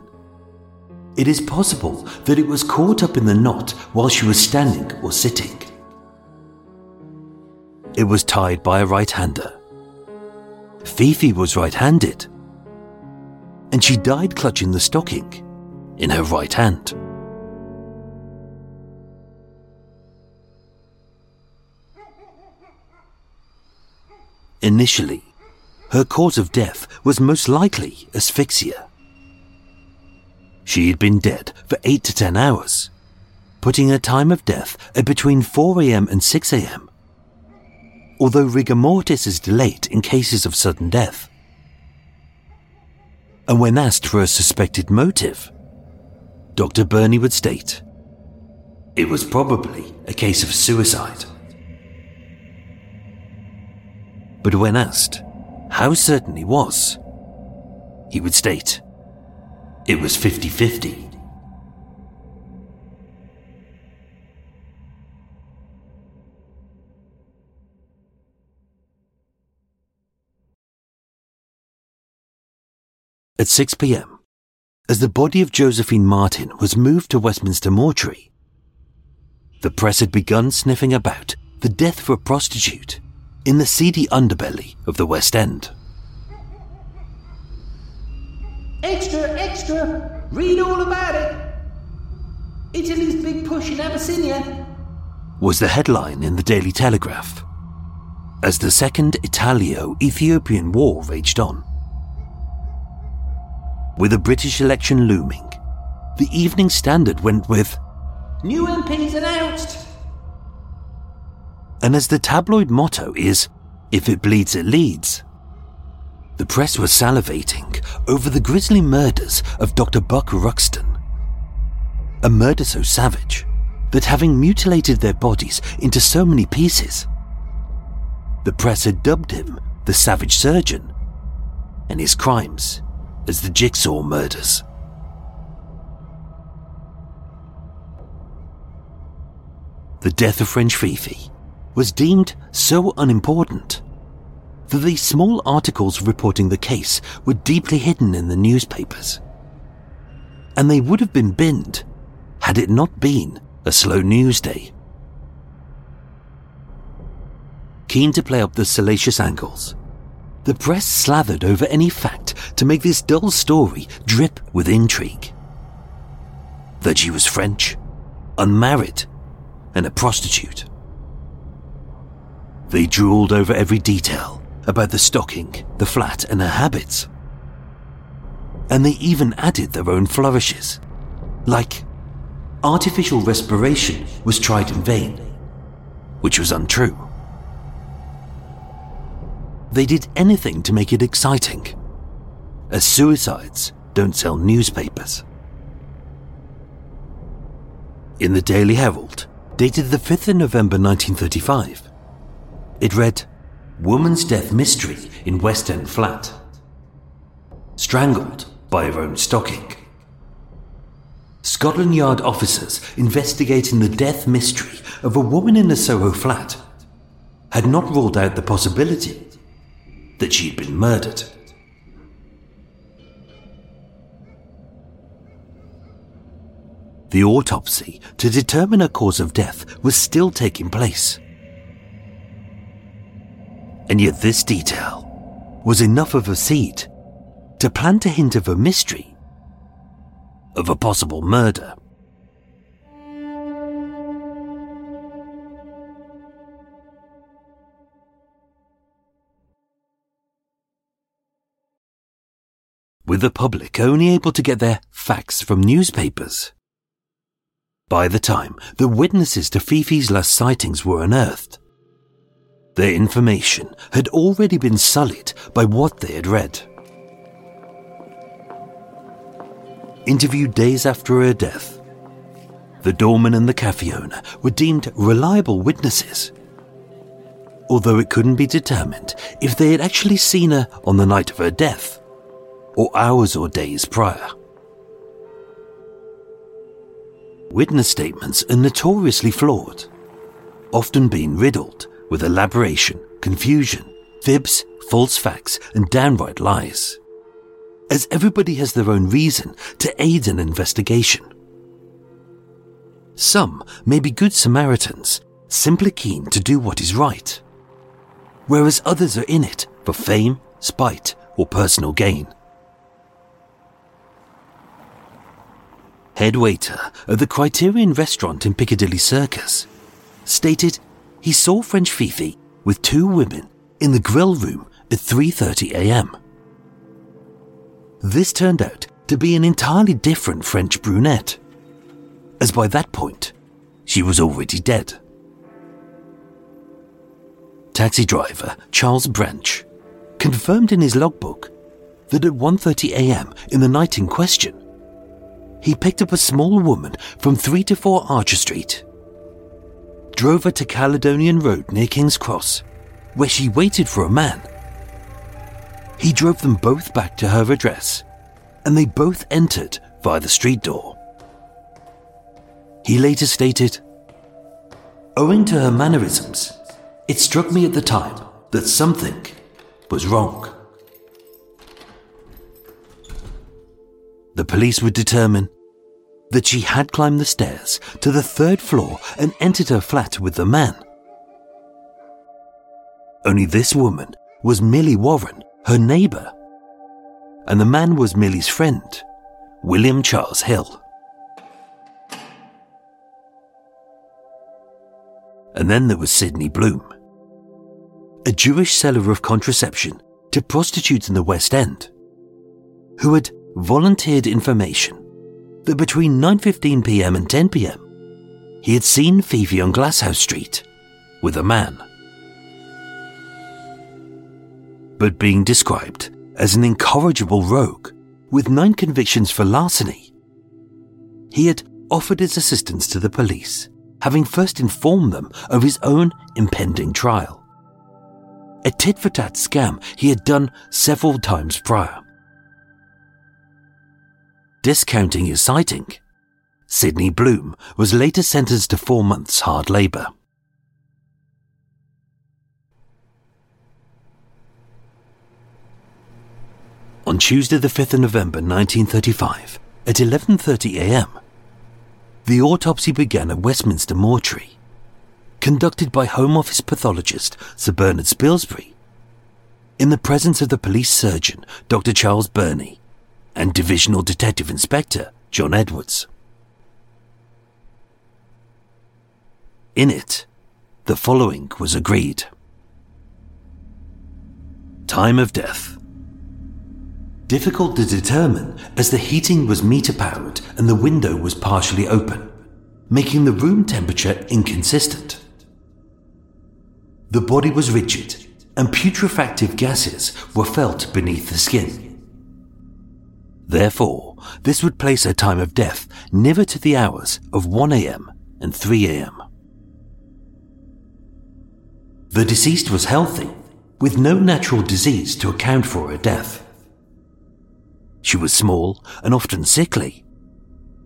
it is possible that it was caught up in the knot while she was standing or sitting. It was tied by a right hander. Fifi was right handed, and she died clutching the stocking in her right hand. Initially, her cause of death was most likely asphyxia. She had been dead for 8 to 10 hours, putting her time of death at between 4am and 6am. Although rigor mortis is delayed in cases of sudden death. And when asked for a suspected motive, Dr. Burney would state it was probably a case of suicide. But when asked how certain he was, he would state it was 50 50. At 6 pm, as the body of Josephine Martin was moved to Westminster Mortuary, the press had begun sniffing about the death of a prostitute in the seedy underbelly of the West End. Extra, extra! Read all about it! Italy's big push in Abyssinia. Was the headline in the Daily Telegraph as the Second Italo Ethiopian War raged on. With a British election looming, the Evening Standard went with New MPs announced! And as the tabloid motto is, if it bleeds, it leads, the press was salivating over the grisly murders of Dr. Buck Ruxton. A murder so savage that having mutilated their bodies into so many pieces, the press had dubbed him the Savage Surgeon and his crimes as the Jigsaw Murders. The death of French Fifi was deemed so unimportant that these small articles reporting the case were deeply hidden in the newspapers. And they would have been binned had it not been a slow news day. Keen to play up the salacious angles, the press slathered over any fact to make this dull story drip with intrigue. That she was French, unmarried, and a prostitute. They drooled over every detail about the stocking, the flat, and her habits. And they even added their own flourishes, like artificial respiration was tried in vain, which was untrue. They did anything to make it exciting, as suicides don't sell newspapers. In the Daily Herald, dated the 5th of November 1935, it read, Woman's death mystery in West End flat. Strangled by her own stocking. Scotland Yard officers investigating the death mystery of a woman in a Soho flat had not ruled out the possibility that she'd been murdered. The autopsy to determine her cause of death was still taking place. And yet, this detail was enough of a seed to plant a hint of a mystery, of a possible murder. With the public only able to get their facts from newspapers. By the time the witnesses to Fifi's last sightings were unearthed, their information had already been sullied by what they had read. Interviewed days after her death, the doorman and the cafe owner were deemed reliable witnesses, although it couldn't be determined if they had actually seen her on the night of her death or hours or days prior. witness statements are notoriously flawed, often being riddled with elaboration, confusion, fibs, false facts, and downright lies. As everybody has their own reason to aid an investigation. Some may be good Samaritans, simply keen to do what is right, whereas others are in it for fame, spite, or personal gain. Head waiter at the Criterion restaurant in Piccadilly Circus stated he saw French Fifi with two women in the grill room at 3:30 a.m. This turned out to be an entirely different French brunette, as by that point she was already dead. Taxi driver Charles Branch confirmed in his logbook that at 1:30 a.m. in the night in question, he picked up a small woman from 3 to 4 Archer Street, drove her to Caledonian Road near King's Cross, where she waited for a man. He drove them both back to her address, and they both entered via the street door. He later stated, Owing to her mannerisms, it struck me at the time that something was wrong. The police would determine that she had climbed the stairs to the third floor and entered her flat with the man. Only this woman was Millie Warren, her neighbour, and the man was Millie's friend, William Charles Hill. And then there was Sidney Bloom, a Jewish seller of contraception to prostitutes in the West End, who had volunteered information that between 9:15 p.m. and 10 p.m. he had seen Fifi on Glasshouse Street with a man. But being described as an incorrigible rogue with nine convictions for larceny, he had offered his assistance to the police, having first informed them of his own impending trial. A tit for tat scam he had done several times prior discounting his sighting. Sidney Bloom was later sentenced to four months hard labour. On Tuesday the 5th of November 1935, at 11.30am, the autopsy began at Westminster Mortuary, conducted by Home Office pathologist Sir Bernard Spilsbury, in the presence of the police surgeon Dr. Charles Burney and Divisional Detective Inspector John Edwards. In it, the following was agreed Time of death. Difficult to determine as the heating was meter powered and the window was partially open, making the room temperature inconsistent. The body was rigid and putrefactive gases were felt beneath the skin. Therefore, this would place her time of death nearer to the hours of 1am and 3am. The deceased was healthy, with no natural disease to account for her death. She was small and often sickly,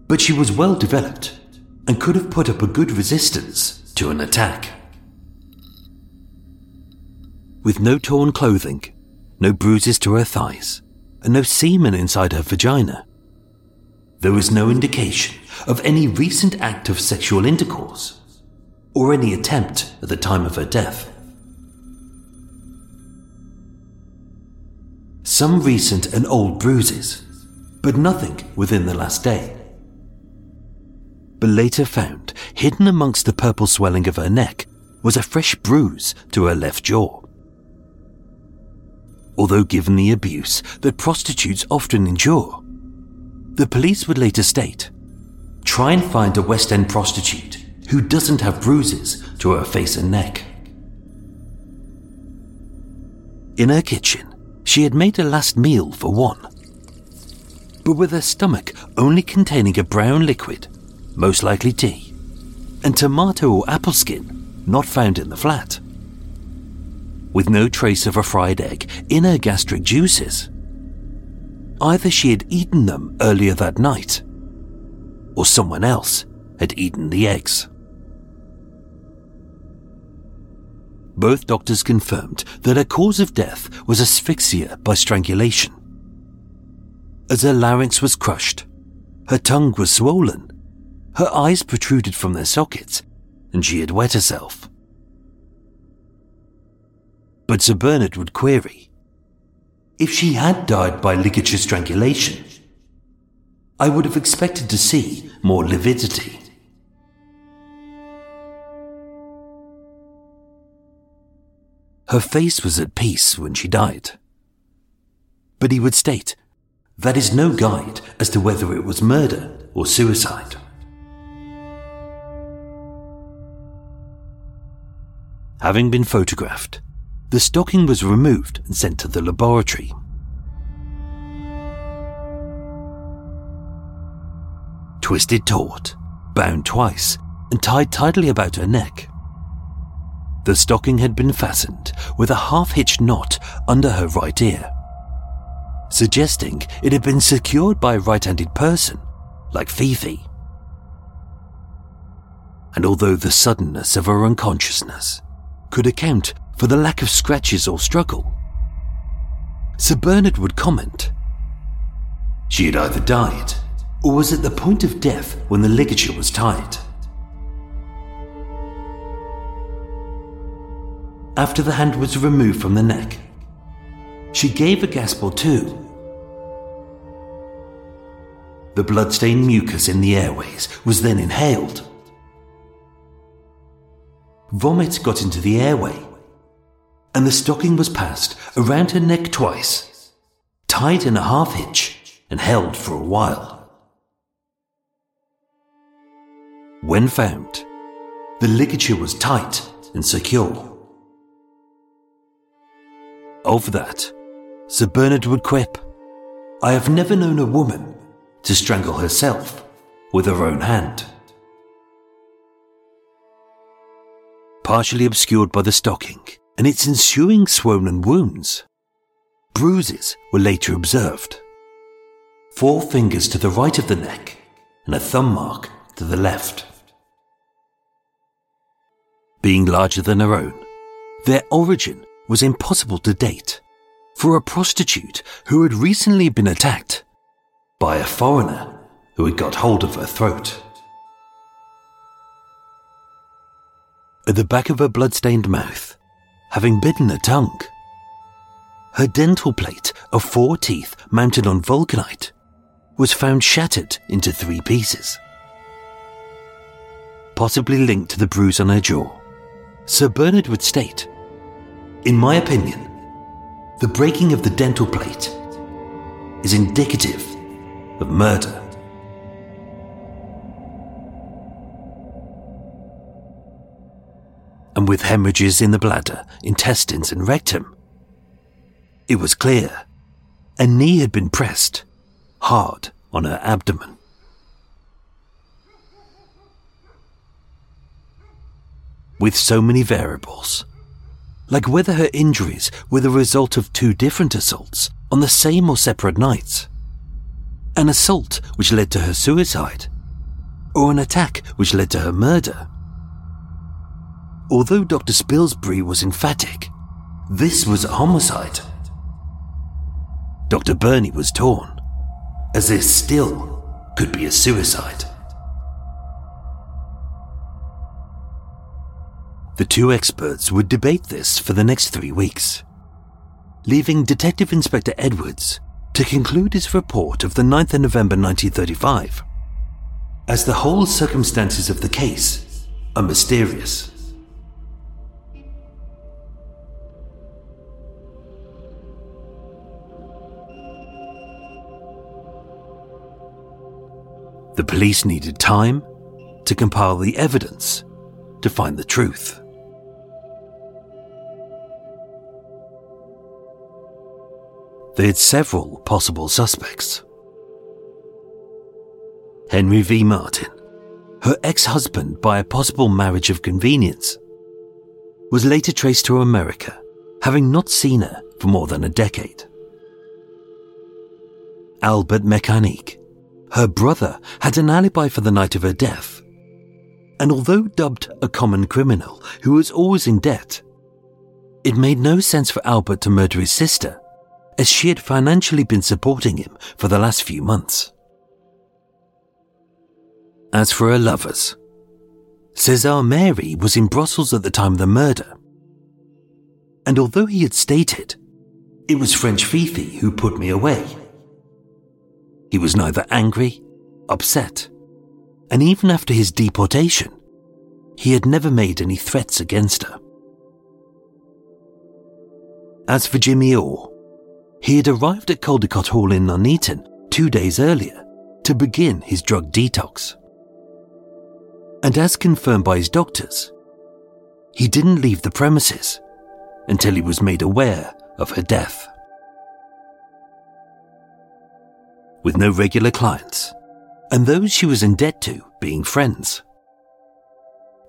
but she was well developed and could have put up a good resistance to an attack. With no torn clothing, no bruises to her thighs, and no semen inside her vagina. There was no indication of any recent act of sexual intercourse or any attempt at the time of her death. Some recent and old bruises, but nothing within the last day. But later found, hidden amongst the purple swelling of her neck, was a fresh bruise to her left jaw although given the abuse that prostitutes often endure. The police would later state try and find a West End prostitute who doesn't have bruises to her face and neck. In her kitchen, she had made a last meal for one, but with her stomach only containing a brown liquid, most likely tea, and tomato or apple skin not found in the flat with no trace of a fried egg in her gastric juices. Either she had eaten them earlier that night, or someone else had eaten the eggs. Both doctors confirmed that her cause of death was asphyxia by strangulation. As her larynx was crushed, her tongue was swollen, her eyes protruded from their sockets, and she had wet herself. But Sir Bernard would query if she had died by ligature strangulation, I would have expected to see more lividity. Her face was at peace when she died. But he would state that is no guide as to whether it was murder or suicide. Having been photographed, the stocking was removed and sent to the laboratory. Twisted taut, bound twice, and tied tightly about her neck. The stocking had been fastened with a half hitched knot under her right ear, suggesting it had been secured by a right handed person, like Fifi. And although the suddenness of her unconsciousness could account for the lack of scratches or struggle, Sir Bernard would comment she had either died or was at the point of death when the ligature was tied. after the hand was removed from the neck. She gave a gasp or two. The blood-stained mucus in the airways was then inhaled. Vomit got into the airway, and the stocking was passed around her neck twice, tied in a half hitch, and held for a while. When found, the ligature was tight and secure. Of that, Sir Bernard would quip, I have never known a woman to strangle herself with her own hand. Partially obscured by the stocking and its ensuing swollen wounds, bruises were later observed. Four fingers to the right of the neck and a thumb mark to the left. Being larger than her own, their origin was impossible to date for a prostitute who had recently been attacked by a foreigner who had got hold of her throat. At the back of her blood-stained mouth, having bitten her tongue, her dental plate of four teeth mounted on vulcanite was found shattered into three pieces. Possibly linked to the bruise on her jaw, Sir Bernard would state in my opinion, the breaking of the dental plate is indicative of murder. And with hemorrhages in the bladder, intestines, and rectum, it was clear a knee had been pressed hard on her abdomen. With so many variables, like whether her injuries were the result of two different assaults on the same or separate nights. An assault which led to her suicide, or an attack which led to her murder. Although Dr. Spilsbury was emphatic, this was a homicide. Dr. Burney was torn, as this still could be a suicide. The two experts would debate this for the next three weeks, leaving Detective Inspector Edwards to conclude his report of the 9th of November 1935, as the whole circumstances of the case are mysterious. The police needed time to compile the evidence to find the truth. They had several possible suspects. Henry V. Martin, her ex husband by a possible marriage of convenience, was later traced to America, having not seen her for more than a decade. Albert Mechanique, her brother, had an alibi for the night of her death And although dubbed a common criminal who was always in debt, it made no sense for Albert to murder his sister, as she had financially been supporting him for the last few months. As for her lovers, Cesar Mary was in Brussels at the time of the murder. And although he had stated, it was French Fifi who put me away, he was neither angry, upset, and even after his deportation, he had never made any threats against her. As for Jimmy Orr, he had arrived at Caldecote Hall in Nuneaton two days earlier to begin his drug detox. And as confirmed by his doctors, he didn't leave the premises until he was made aware of her death. With no regular clients, and those she was in debt to being friends.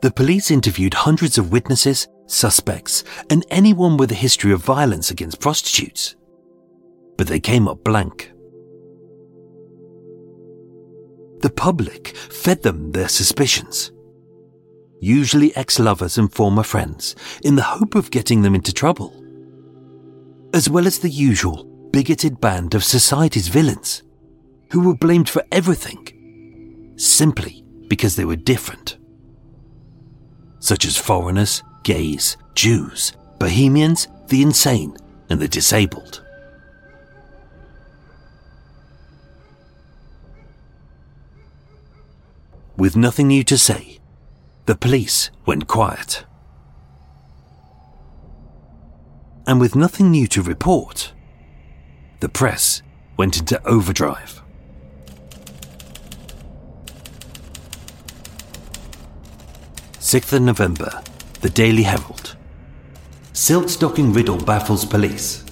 The police interviewed hundreds of witnesses, suspects, and anyone with a history of violence against prostitutes. But they came up blank. The public fed them their suspicions. Usually ex lovers and former friends, in the hope of getting them into trouble. As well as the usual bigoted band of society's villains, who were blamed for everything, simply because they were different. Such as foreigners, gays, Jews, Bohemians, the insane, and the disabled. With nothing new to say, the police went quiet. And with nothing new to report, the press went into overdrive. Sixth of November, the Daily Herald. Silk stocking riddle baffles police.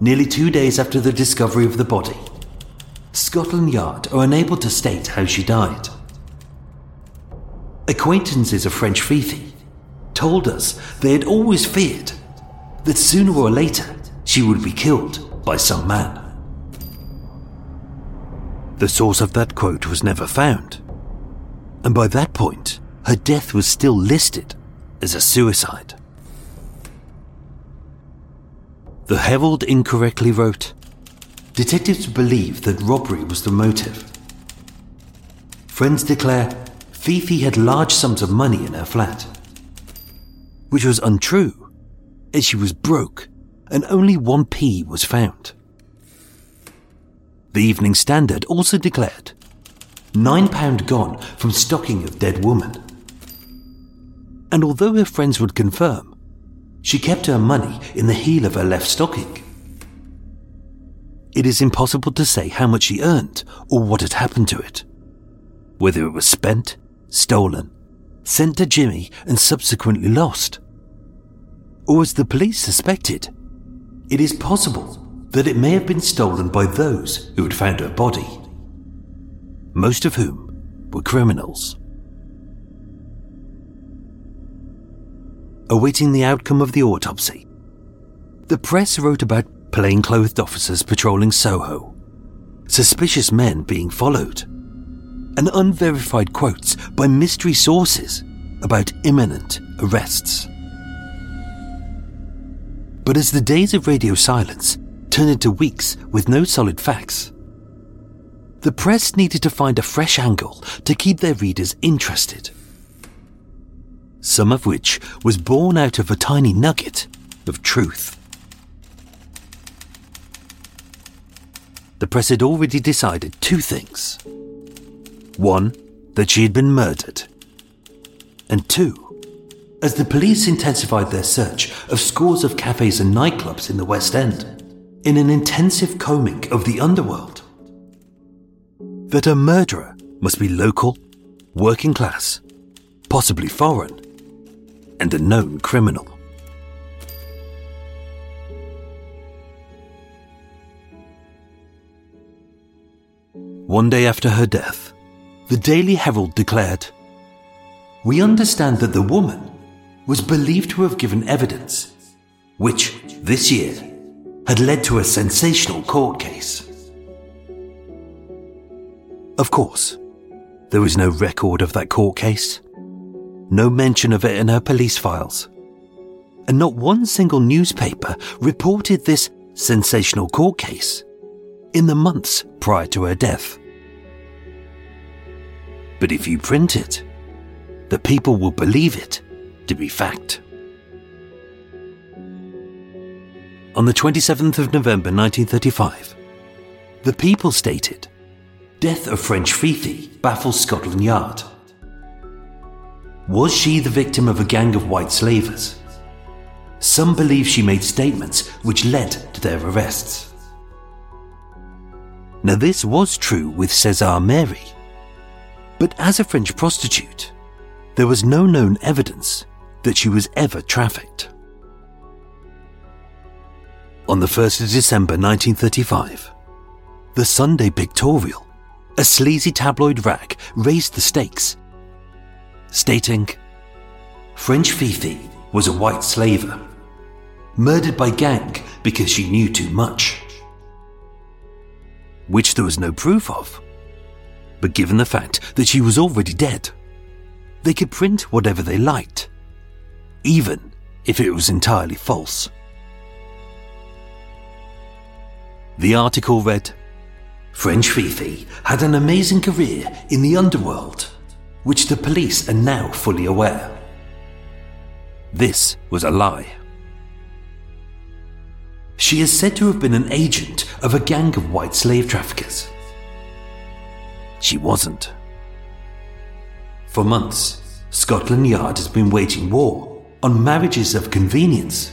Nearly two days after the discovery of the body, Scotland Yard are unable to state how she died. Acquaintances of French Fifi told us they had always feared that sooner or later she would be killed by some man. The source of that quote was never found, and by that point, her death was still listed as a suicide. The Herald incorrectly wrote Detectives believe that robbery was the motive. Friends declare Fifi had large sums of money in her flat, which was untrue, as she was broke and only one p was found. The Evening Standard also declared £9 gone from stocking of dead woman. And although her friends would confirm, she kept her money in the heel of her left stocking it is impossible to say how much she earned or what had happened to it. Whether it was spent, stolen, sent to Jimmy, and subsequently lost. Or as the police suspected, it is possible that it may have been stolen by those who had found her body, most of whom were criminals. Awaiting the outcome of the autopsy, the press wrote about plainclothed officers patrolling Soho, suspicious men being followed, and unverified quotes by mystery sources about imminent arrests. But as the days of radio silence turned into weeks with no solid facts, the press needed to find a fresh angle to keep their readers interested. Some of which was born out of a tiny nugget of truth. the press had already decided two things. One, that she had been murdered. And two, as the police intensified their search of scores of cafes and nightclubs in the West End, in an intensive combing of the underworld, that a murderer must be local, working class, possibly foreign, and a known criminal. One day after her death, the Daily Herald declared We understand that the woman was believed to have given evidence, which, this year, had led to a sensational court case. Of course, there was no record of that court case, no mention of it in her police files, and not one single newspaper reported this sensational court case in the months prior to her death. But if you print it, the people will believe it to be fact. On the 27th of November 1935, the People stated, Death of French Fifi baffles Scotland Yard. Was she the victim of a gang of white slavers? Some believe she made statements which led to their arrests. Now, this was true with César Mary, but as a French prostitute, there was no known evidence that she was ever trafficked. On the 1st of December 1935, the Sunday Pictorial, a sleazy tabloid rag, raised the stakes, stating French Fifi was a white slaver, murdered by gang because she knew too much. Which there was no proof of. But given the fact that she was already dead, they could print whatever they liked, even if it was entirely false. The article read French Fifi had an amazing career in the underworld, which the police are now fully aware. This was a lie. She is said to have been an agent of a gang of white slave traffickers. She wasn't. For months, Scotland Yard has been waging war on marriages of convenience.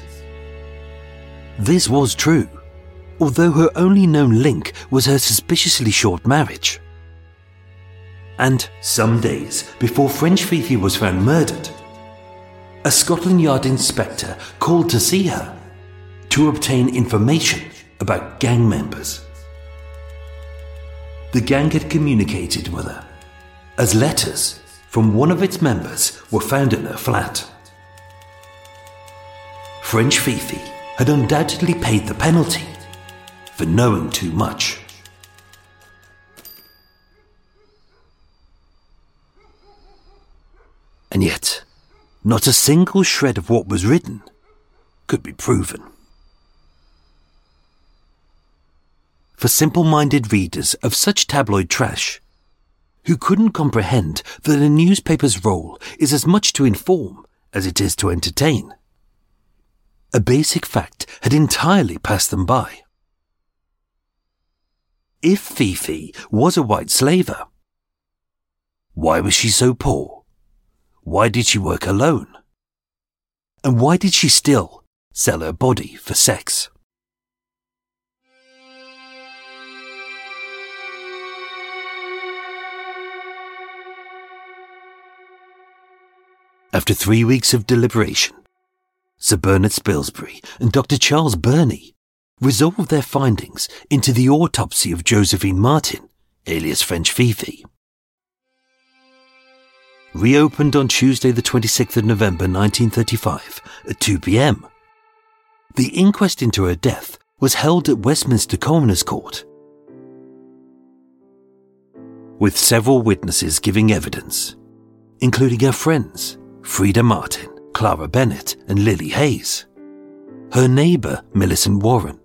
This was true, although her only known link was her suspiciously short marriage. And some days before French Fifi was found murdered, a Scotland Yard inspector called to see her to obtain information about gang members. The gang had communicated with her, as letters from one of its members were found in her flat. French Fifi had undoubtedly paid the penalty for knowing too much. And yet, not a single shred of what was written could be proven. For simple minded readers of such tabloid trash, who couldn't comprehend that a newspaper's role is as much to inform as it is to entertain, a basic fact had entirely passed them by. If Fifi was a white slaver, why was she so poor? Why did she work alone? And why did she still sell her body for sex? After three weeks of deliberation, Sir Bernard Spilsbury and Dr. Charles Burney resolved their findings into the autopsy of Josephine Martin, alias French Fifi. Reopened on Tuesday, the 26th of November 1935 at 2 pm, the inquest into her death was held at Westminster Coroner's Court. With several witnesses giving evidence, including her friends, Frida Martin, Clara Bennett, and Lily Hayes. Her neighbour, Millicent Warren,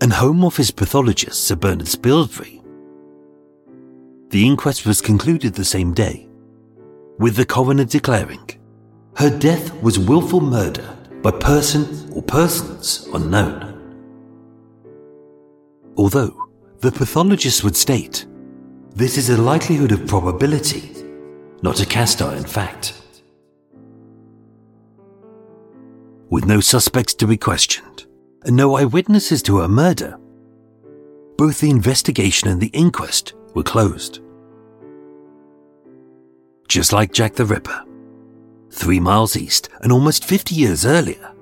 and Home Office pathologist Sir Bernard Spilsbury. The inquest was concluded the same day, with the coroner declaring her death was wilful murder by person or persons unknown. Although the pathologist would state this is a likelihood of probability, not a cast iron fact. with no suspects to be questioned no eyewitnesses to her murder. Both the investigation and the inquest were closed. Just like Jack the Ripper, three miles east and almost 50 years earlier,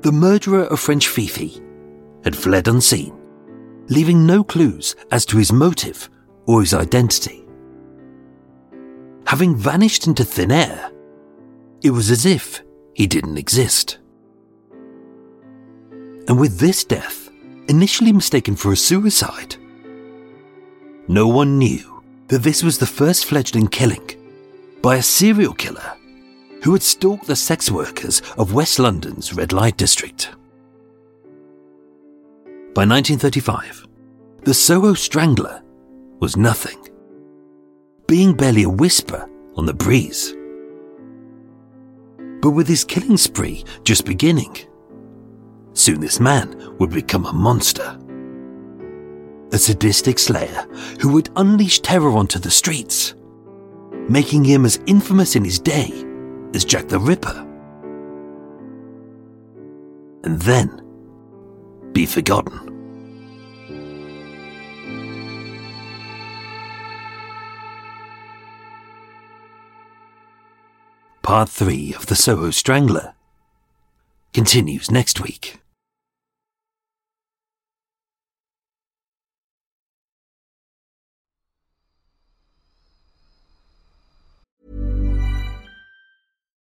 the murderer of French Fifi had fled unseen, leaving no clues as to his motive or his identity. Having vanished into thin air, it was as if he didn't exist. And with this death, initially mistaken for a suicide, no one knew that this was the first fledgling killing by a serial killer who had stalked the sex workers of West London's red light district. By 1935, the Soho Strangler was nothing, being barely a whisper on the breeze. But with his killing spree just beginning, soon this man would become a monster. A sadistic slayer who would unleash terror onto the streets, making him as infamous in his day as Jack the Ripper. And then be forgotten. Part 3 of The Soho Strangler continues next week.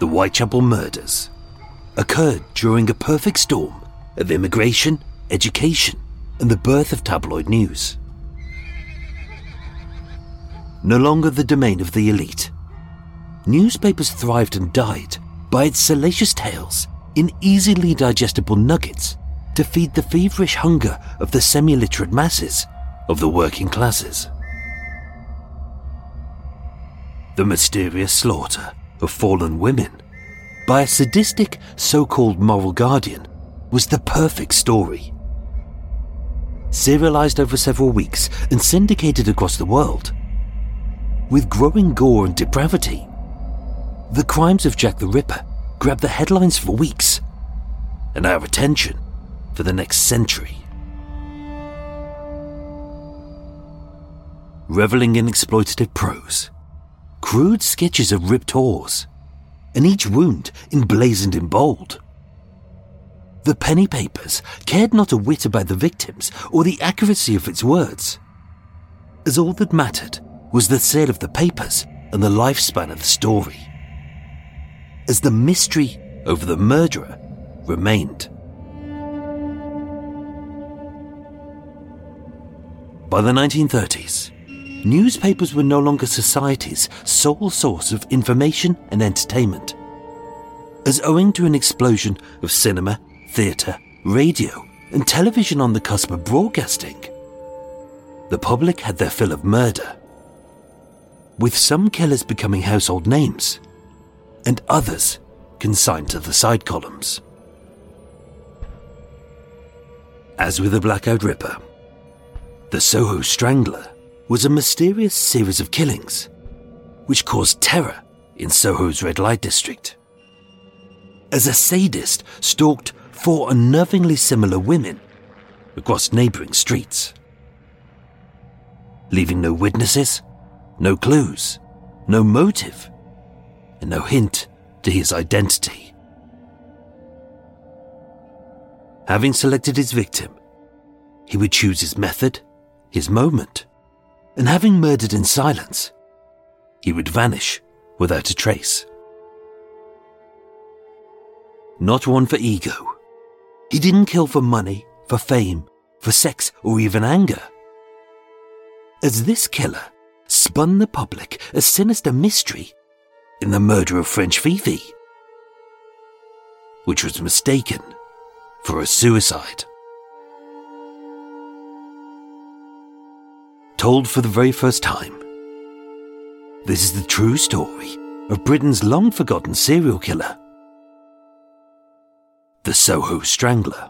The Whitechapel murders occurred during a perfect storm of immigration, education, and the birth of tabloid news. No longer the domain of the elite, newspapers thrived and died by its salacious tales in easily digestible nuggets to feed the feverish hunger of the semi literate masses of the working classes. The mysterious slaughter of fallen women by a sadistic so called moral guardian was the perfect story. Serialized over several weeks and syndicated across the world. With growing gore and depravity, the crimes of Jack the Ripper grabbed the headlines for weeks and our attention for the next century. Reveling in exploitative prose, crude sketches of ripped whores, and each wound emblazoned in bold. The penny papers cared not a whit about the victims or the accuracy of its words, as all that mattered was the sale of the papers and the lifespan of the story. As the mystery over the murderer remained. By the 1930s, newspapers were no longer society's sole source of information and entertainment. As owing to an explosion of cinema, theatre, radio, and television on the cusp of broadcasting, the public had their fill of murder. With some killers becoming household names, and others consigned to the side columns. As with the Blackout Ripper, the Soho Strangler was a mysterious series of killings, which caused terror in Soho's red light district. As a sadist stalked four unnervingly similar women across neighboring streets, leaving no witnesses, no clues, no motive, and no hint to his identity. Having selected his victim, he would choose his method, his moment, and having murdered in silence, he would vanish without a trace. Not one for ego. He didn't kill for money, for fame, for sex, or even anger. As this killer spun the public a sinister mystery in the murder of French Fifi, which was mistaken for a suicide. Told for the very first time, this is the true story of Britain's long forgotten serial killer, the Soho Strangler.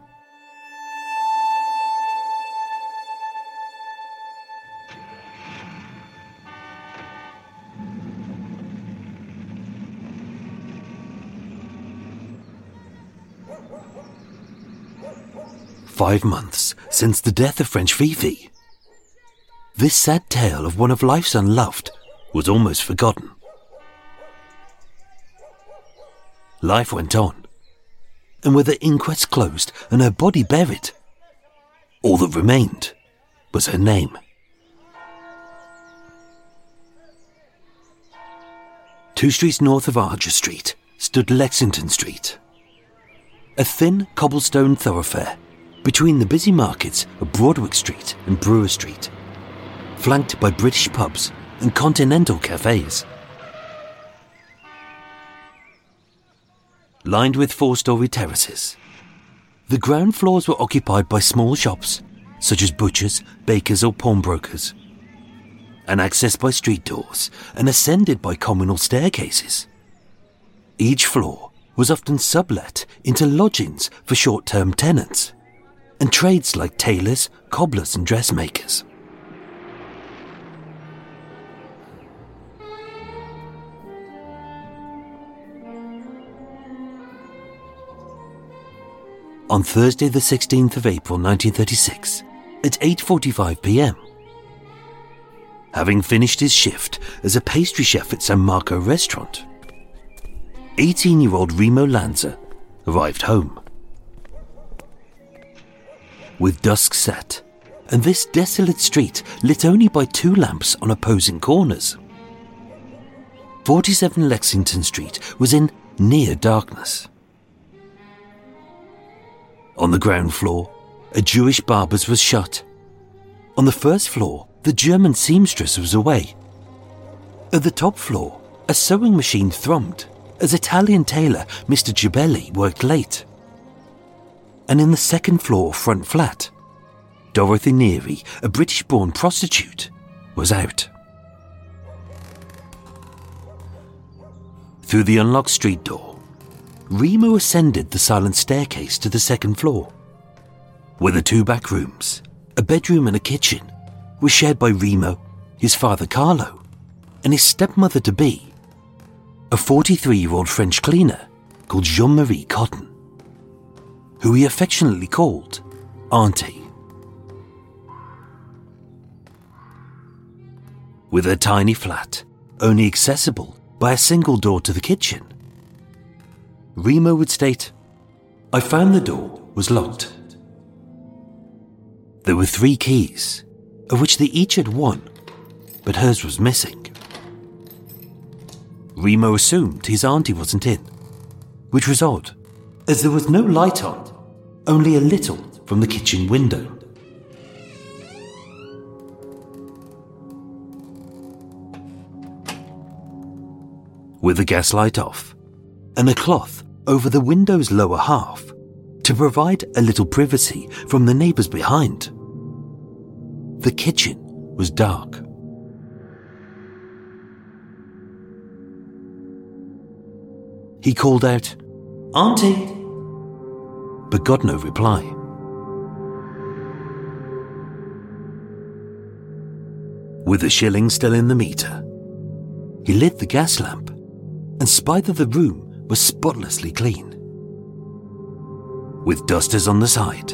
Five months since the death of French Fifi. This sad tale of one of life's unloved was almost forgotten. Life went on, and with the inquest closed and her body buried, all that remained was her name. Two streets north of Archer Street stood Lexington Street, a thin cobblestone thoroughfare between the busy markets of Broadwick Street and Brewer Street, flanked by British pubs and continental cafes. Lined with four story terraces, the ground floors were occupied by small shops such as butchers, bakers, or pawnbrokers, and accessed by street doors and ascended by communal staircases. Each floor was often sublet into lodgings for short term tenants and trades like tailors, cobblers, and dressmakers. On Thursday the 16th of April 1936 at 8:45 p.m. Having finished his shift as a pastry chef at San Marco restaurant, 18-year-old Remo Lanza arrived home with dusk set, and this desolate street lit only by two lamps on opposing corners. 47 Lexington Street was in near darkness. On the ground floor, a Jewish barber's was shut. On the first floor, the German seamstress was away. At the top floor, a sewing machine thrummed as Italian tailor Mr. Gibelli worked late and in the second floor front flat, Dorothy Neary, a British born prostitute, was out. Through the unlocked street door, Remo ascended the silent staircase to the second floor, where the two back rooms, a bedroom and a kitchen, were shared by Remo, his father Carlo, and his stepmother to be, a 43 year old French cleaner called Jean Marie Cotton who he affectionately called Auntie. With a tiny flat, only accessible by a single door to the kitchen, Remo would state, I found the door was locked. There were three keys, of which they each had one, but hers was missing. Remo assumed his auntie wasn't in, which was odd, as there was no light on only a little from the kitchen window. With the gaslight off and a cloth over the window's lower half to provide a little privacy from the neighbours behind. The kitchen was dark. He called out, Auntie! but got no reply. With the shilling still in the meter, he lit the gas lamp and spied that the room was spotlessly clean. With dusters on the side,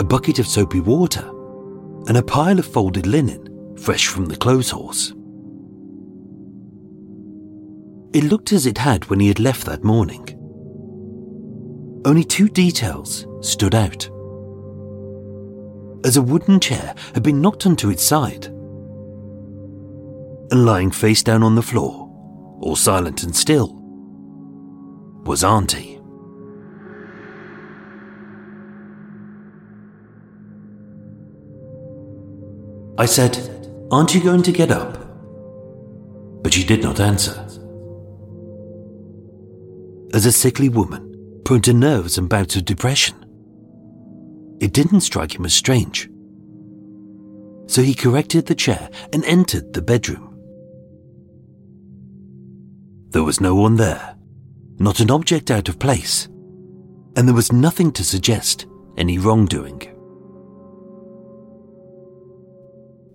a bucket of soapy water, and a pile of folded linen fresh from the clothes horse. It looked as it had when he had left that morning only two details stood out. As a wooden chair had been knocked onto its side, and lying face down on the floor all silent and still, was Auntie. I said, Aren't you going to get up? But she did not answer. As a sickly woman, prone to nerves and bouts of depression, it didn't strike him as strange. So he corrected the chair and entered the bedroom. There was no one there, not an object out of place, and there was nothing to suggest any wrongdoing.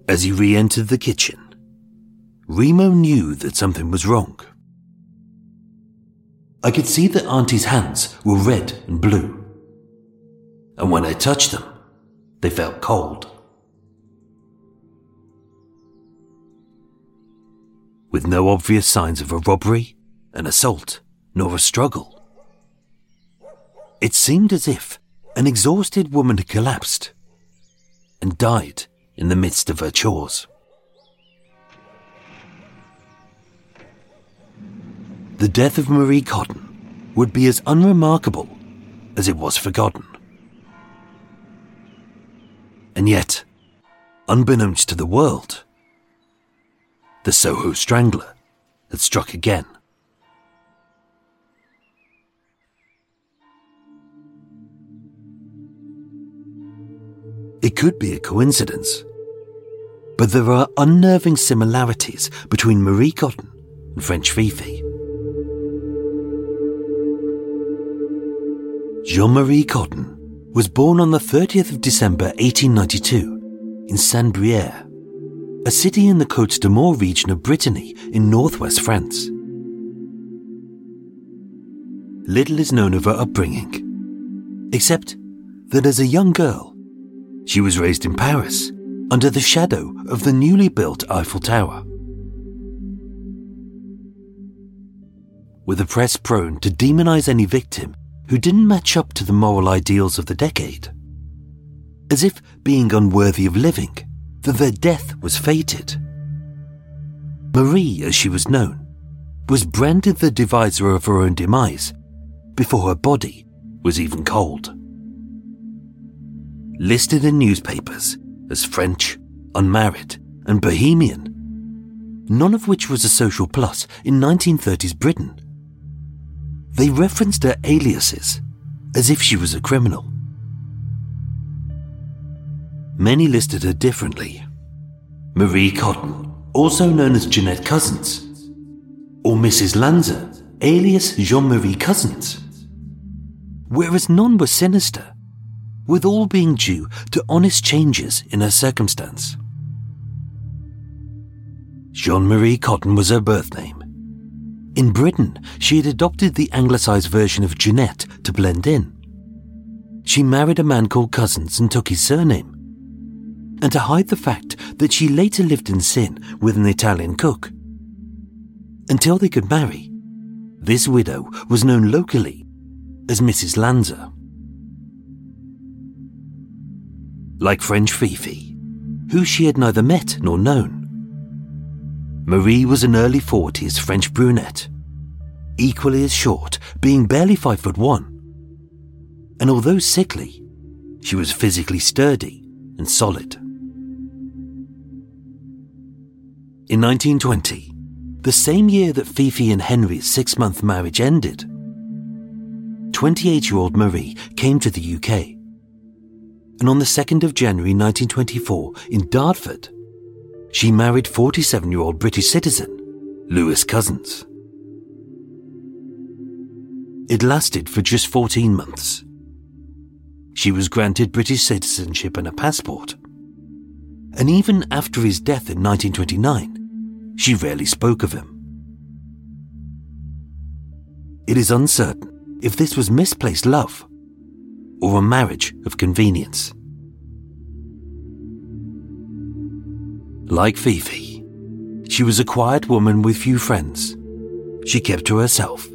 As he re entered the kitchen, Remo knew that something was wrong. I could see that Auntie's hands were red and blue, and when I touched them, they felt cold. with no obvious signs of a robbery, an assault, nor a struggle. It seemed as if an exhausted woman had collapsed and died in the midst of her chores. The death of Marie Cotton would be as unremarkable as it was forgotten. And yet, unbeknownst to the world, the Soho Strangler had struck again. It could be a coincidence, but there are unnerving similarities between Marie Cotton and French Fifi. Jean Marie Cotton was born on the 30th of December 1892 in Saint Brieuc, a city in the Côte d'Armor region of Brittany in northwest France. Little is known of her upbringing, except that as a young girl, she was raised in Paris under the shadow of the newly built Eiffel Tower. With a press prone to demonize any victim who didn't match up to the moral ideals of the decade, as if being unworthy of living that their death was fated. Marie, as she was known, was branded the deviser of her own demise before her body was even cold. Listed in newspapers as French, unmarried, and bohemian, none of which was a social plus in 1930s Britain. They referenced her aliases as if she was a criminal. Many listed her differently. Marie Cotton, also known as Jeanette Cousins, or Mrs. Lanza, alias Jean Marie Cousins. Whereas none were sinister, with all being due to honest changes in her circumstance. Jean Marie Cotton was her birth name. In Britain, she had adopted the anglicised version of Jeanette to blend in. She married a man called Cousins and took his surname and to hide the fact that she later lived in sin with an Italian cook. Until they could marry, this widow was known locally as Mrs. Lanza. Like French Fifi, who she had neither met nor known. Marie was an early 40s French brunette, equally as short, being barely five foot one. And although sickly, she was physically sturdy and solid. In 1920, the same year that Fifi and Henry's six month marriage ended, 28 year old Marie came to the UK. And on the 2nd of January 1924, in Dartford, she married 47 year old British citizen Lewis Cousins. It lasted for just 14 months. She was granted British citizenship and a passport and even after his death in 1929, she rarely spoke of him. It is uncertain if this was misplaced love or a marriage of convenience. Like Fifi, she was a quiet woman with few friends. She kept to herself,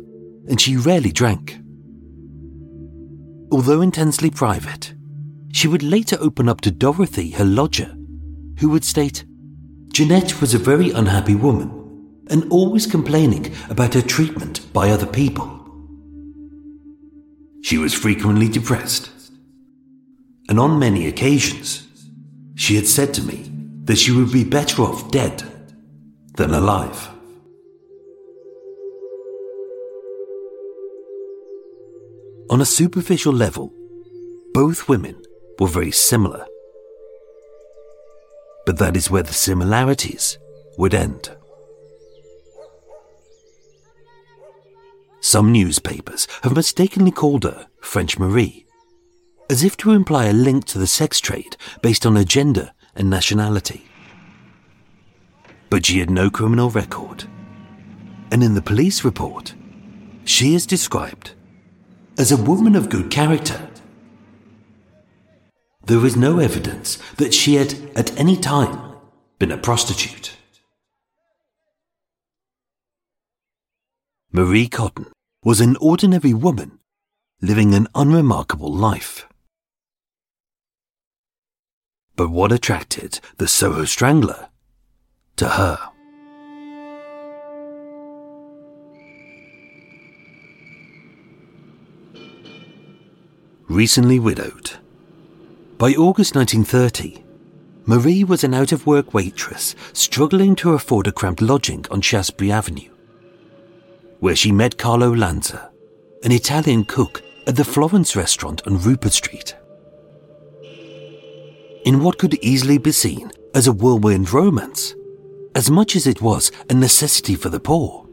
and she rarely drank. Although intensely private, she would later open up to Dorothy, her lodger, who would state, Jeanette was a very unhappy woman and always complaining about her treatment by other people. She was frequently depressed, and on many occasions, she had said to me that she would be better off dead than alive. On a superficial level, both women were very similar. But that is where the similarities would end. Some newspapers have mistakenly called her French Marie, as if to imply a link to the sex trade based on her gender and nationality. But she had no criminal record, and in the police report, she is described as a woman of good character. There is no evidence that she had at any time been a prostitute. Marie Cotton was an ordinary woman living an unremarkable life. But what attracted the Soho Strangler to her? Recently widowed. By August 1930, Marie was an out of work waitress struggling to afford a cramped lodging on Shaftesbury Avenue, where she met Carlo Lanza, an Italian cook at the Florence restaurant on Rupert Street. In what could easily be seen as a whirlwind romance, as much as it was a necessity for the poor.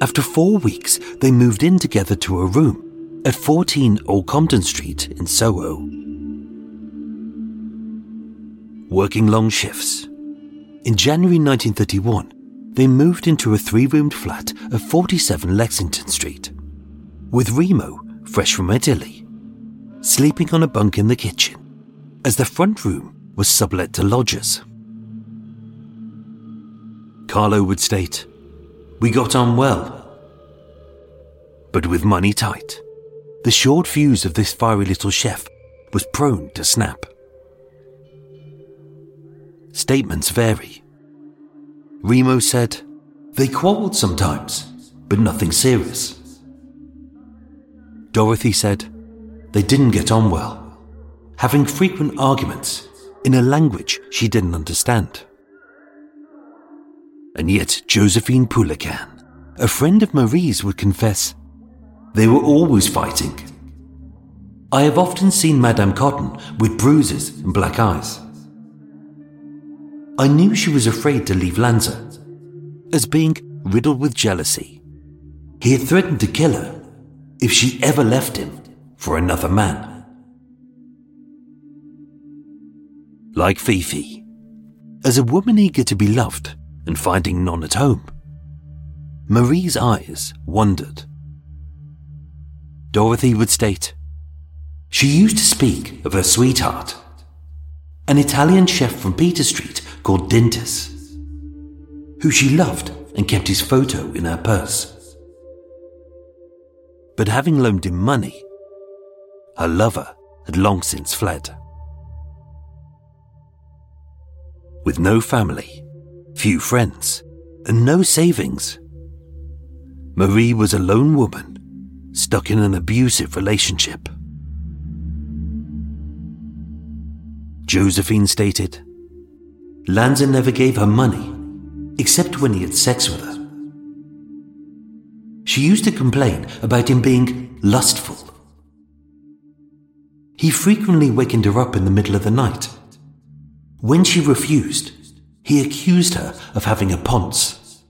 After four weeks, they moved in together to a room at 14 Old Compton Street in Soho. Working long shifts. In January 1931, they moved into a three roomed flat at 47 Lexington Street, with Remo, fresh from Italy, sleeping on a bunk in the kitchen, as the front room was sublet to lodgers. Carlo would state, We got on well. But with money tight, the short fuse of this fiery little chef was prone to snap. Statements vary. Remo said, They quarrelled sometimes, but nothing serious. Dorothy said, They didn't get on well, having frequent arguments in a language she didn't understand. And yet Josephine Poulican, a friend of Marie's, would confess they were always fighting. I have often seen Madame Cotton with bruises and black eyes. I knew she was afraid to leave Lanza, as being riddled with jealousy. He had threatened to kill her if she ever left him for another man. Like Fifi, as a woman eager to be loved and finding none at home, Marie's eyes wandered Dorothy would state. She used to speak of her sweetheart, an Italian chef from Peter Street called Dintis, who she loved and kept his photo in her purse. But having loaned him money, her lover had long since fled. With no family, few friends, and no savings, Marie was a lone woman stuck in an abusive relationship. Josephine stated, Lanza never gave her money, except when he had sex with her. She used to complain about him being lustful. He frequently wakened her up in the middle of the night. When she refused, he accused her of having a ponce.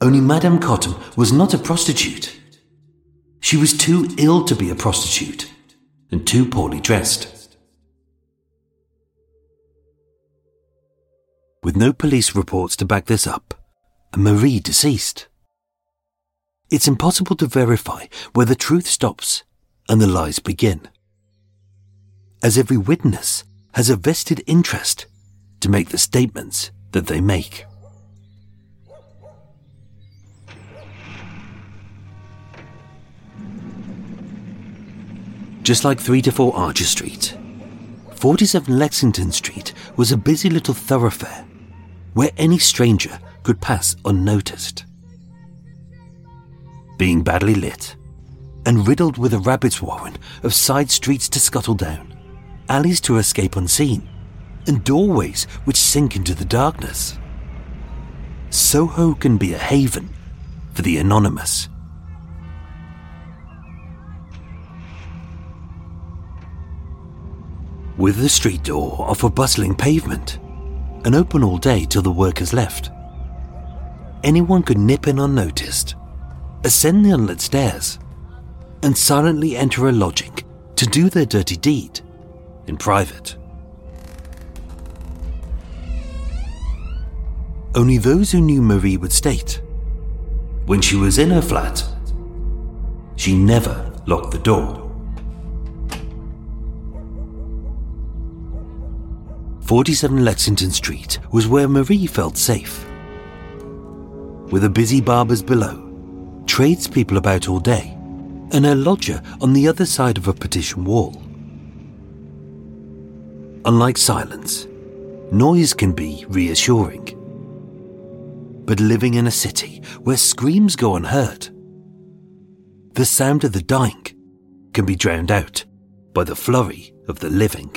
Only Madame Cotton was not a prostitute. She was too ill to be a prostitute and too poorly dressed. With no police reports to back this up, and Marie deceased, it's impossible to verify where the truth stops and the lies begin. As every witness has a vested interest to make the statements that they make. just like 3 to 4 Archer Street. 47 Lexington Street was a busy little thoroughfare where any stranger could pass unnoticed. Being badly lit and riddled with a rabbit's warren of side streets to scuttle down, alleys to escape unseen, and doorways which sink into the darkness. Soho can be a haven for the anonymous. With the street door off a bustling pavement and open all day till the workers left, anyone could nip in unnoticed, ascend the unlit stairs, and silently enter a lodging to do their dirty deed in private. Only those who knew Marie would state when she was in her flat, she never locked the door. 47 Lexington Street was where Marie felt safe. With a busy barber's below, tradespeople about all day, and her lodger on the other side of a partition wall. Unlike silence, noise can be reassuring. But living in a city where screams go unheard, the sound of the dying can be drowned out by the flurry of the living.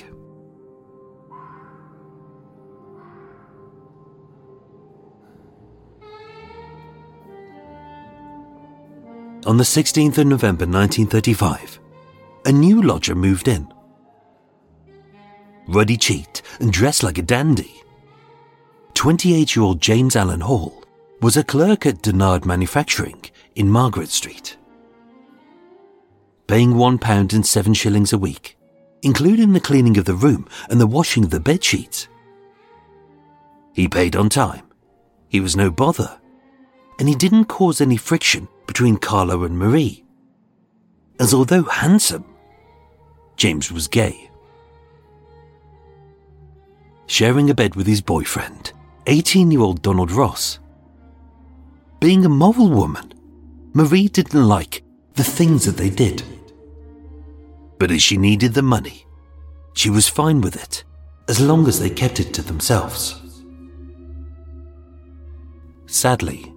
On the 16th of November 1935, a new lodger moved in. Ruddy cheeked and dressed like a dandy. 28 year old James Allen Hall was a clerk at Dennard Manufacturing in Margaret Street. Paying one pound and seven shillings a week, including the cleaning of the room and the washing of the bed sheets. He paid on time. He was no bother. And he didn't cause any friction between Carlo and Marie. As although handsome, James was gay. Sharing a bed with his boyfriend, 18 year old Donald Ross. Being a moral woman, Marie didn't like the things that they did. But as she needed the money, she was fine with it as long as they kept it to themselves. Sadly,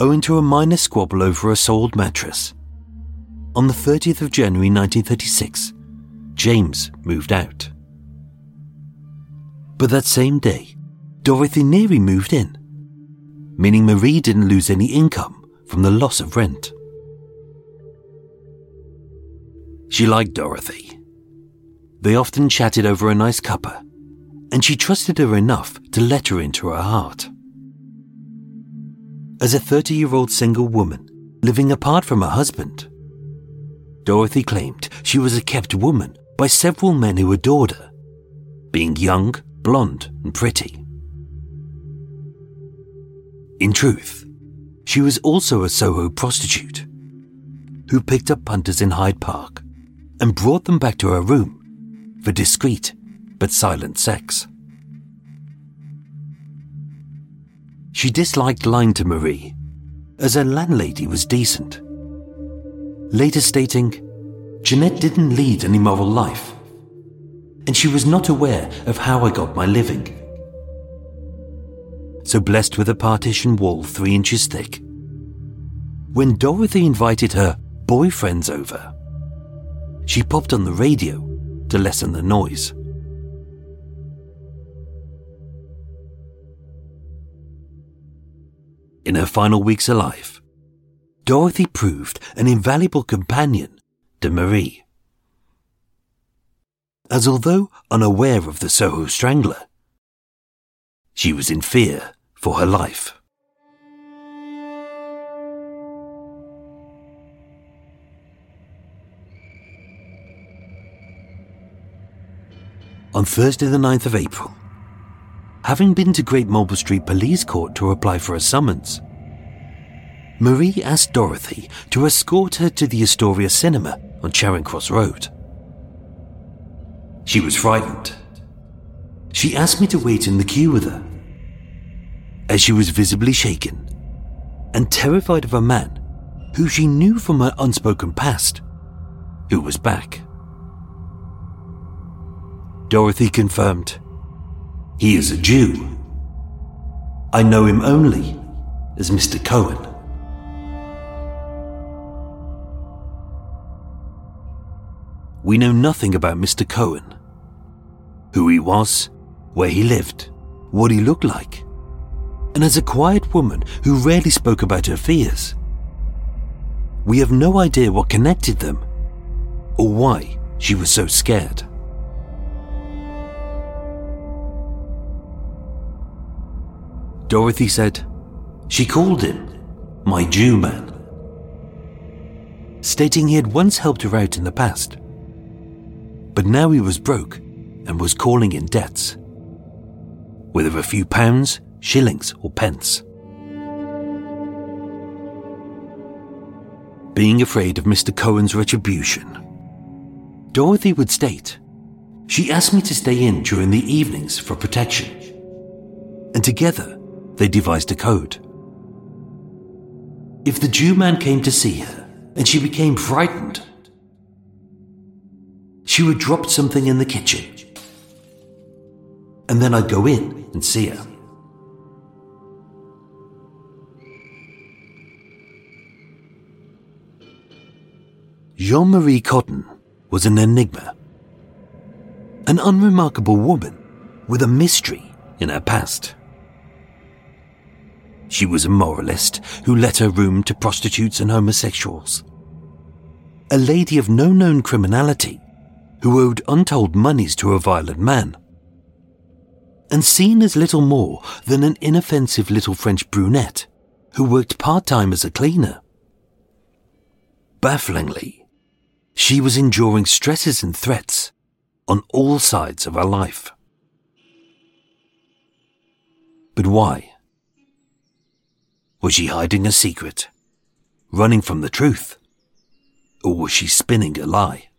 owing to a minor squabble over a sold mattress. On the 30th of January 1936, James moved out. But that same day, Dorothy Neary moved in, meaning Marie didn't lose any income from the loss of rent. She liked Dorothy. They often chatted over a nice cuppa, and she trusted her enough to let her into her heart as a 30 year old single woman living apart from her husband. Dorothy claimed she was a kept woman by several men who adored her, being young, blonde, and pretty. In truth, she was also a Soho prostitute who picked up punters in Hyde Park and brought them back to her room for discreet but silent sex. She disliked lying to Marie, as her landlady was decent. Later stating, Jeanette didn't lead an immoral life, and she was not aware of how I got my living. So blessed with a partition wall three inches thick, when Dorothy invited her boyfriends over, she popped on the radio to lessen the noise. In her final weeks alive, Dorothy proved an invaluable companion to Marie. As although unaware of the Soho Strangler, she was in fear for her life. On Thursday, the 9th of April, having been to Great Marlborough Street Police Court to apply for a summons. Marie asked Dorothy to escort her to the Astoria Cinema on Charing Cross Road. She was frightened. She asked me to wait in the queue with her, as she was visibly shaken and terrified of a man who she knew from her unspoken past, who was back. Dorothy confirmed he is a Jew. I know him only as Mr. Cohen. We know nothing about Mr. Cohen. Who he was, where he lived, what he looked like. And as a quiet woman who rarely spoke about her fears, we have no idea what connected them or why she was so scared. Dorothy said she called him my Jew man, stating he had once helped her out in the past. But now he was broke and was calling in debts, whether a few pounds, shillings, or pence. Being afraid of Mr. Cohen's retribution, Dorothy would state, She asked me to stay in during the evenings for protection. And together, they devised a code. If the Jew man came to see her and she became frightened, she would drop something in the kitchen. And then I'd go in and see her. Jean Marie Cotton was an enigma. An unremarkable woman with a mystery in her past. She was a moralist who let her room to prostitutes and homosexuals. A lady of no known criminality who owed untold moneys to a violent man. And seen as little more than an inoffensive little French brunette who worked part time as a cleaner. Bafflingly, she was enduring stresses and threats on all sides of her life. But why? Was she hiding a secret? Running from the truth? Or was she spinning a lie?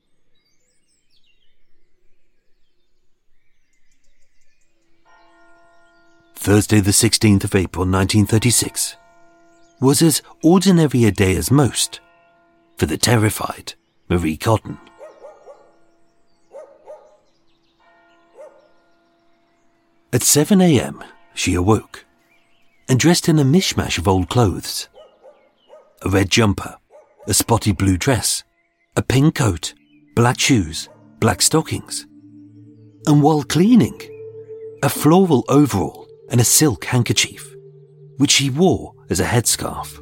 Thursday, the 16th of April 1936, was as ordinary a day as most for the terrified Marie Cotton. At 7 a.m., she awoke and dressed in a mishmash of old clothes. A red jumper, a spotty blue dress, a pink coat, black shoes, black stockings. And while cleaning, a floral overall and a silk handkerchief, which she wore as a headscarf.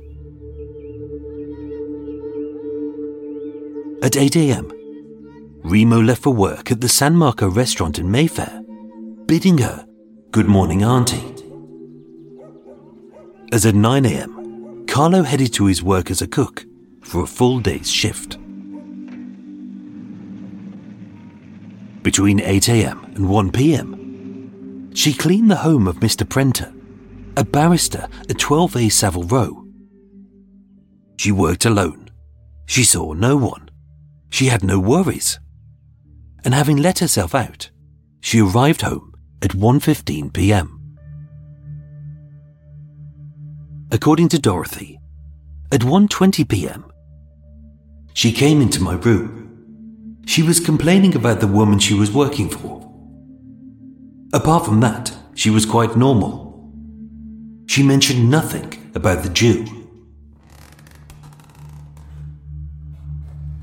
At 8 a.m., Remo left for work at the San Marco restaurant in Mayfair, bidding her good morning, Auntie. As at 9 a.m., Carlo headed to his work as a cook for a full day's shift. Between 8 a.m. and 1 p.m., she cleaned the home of Mr. Prenter, a barrister at 12A Savile Row. She worked alone. She saw no one. She had no worries. And having let herself out, she arrived home at 1:15 p.m. According to Dorothy, at 1:20 p.m., she came into my room. She was complaining about the woman she was working for. Apart from that, she was quite normal. She mentioned nothing about the Jew.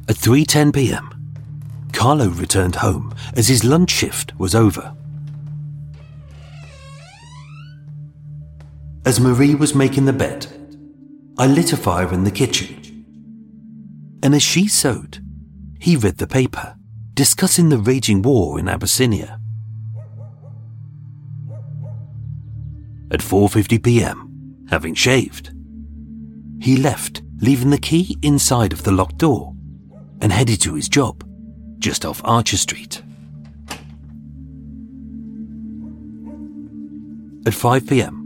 At 3:10 p.m., Carlo returned home as his lunch shift was over. As Marie was making the bed, I lit a fire in the kitchen. And as she sewed, he read the paper, discussing the raging war in Abyssinia. At 4:50 p.m., having shaved, he left, leaving the key inside of the locked door, and headed to his job, just off Archer Street. At 5 p.m.,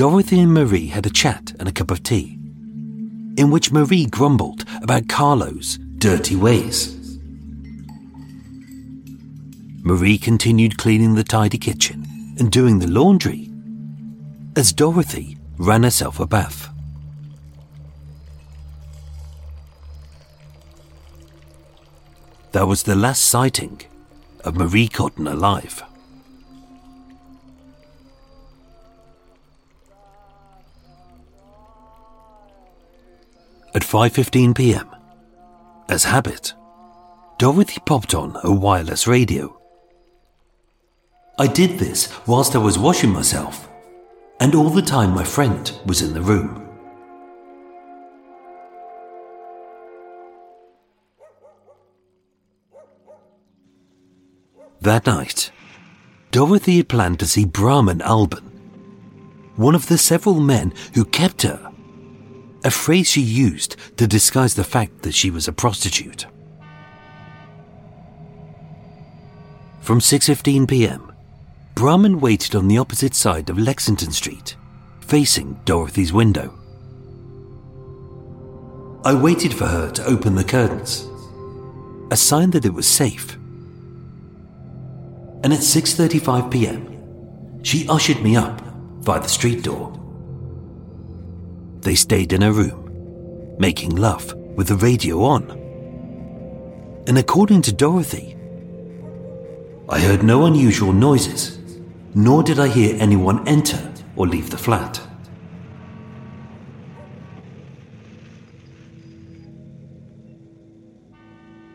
Dorothy and Marie had a chat and a cup of tea, in which Marie grumbled about Carlo's dirty ways. Marie continued cleaning the tidy kitchen and doing the laundry, as Dorothy ran herself a bath. That was the last sighting of Marie Cotton alive. At 5:15 p.m., as habit, Dorothy popped on a wireless radio. I did this whilst I was washing myself, and all the time my friend was in the room. That night, Dorothy had planned to see Brahman Alban, one of the several men who kept her, a phrase she used to disguise the fact that she was a prostitute. From 6:15 p.m., Brahman waited on the opposite side of Lexington Street, facing Dorothy's window. I waited for her to open the curtains, a sign that it was safe and at 6:35 p.m., she ushered me up by the street door. They stayed in a room, making love with the radio on. And according to Dorothy, I heard no unusual noises, nor did I hear anyone enter or leave the flat.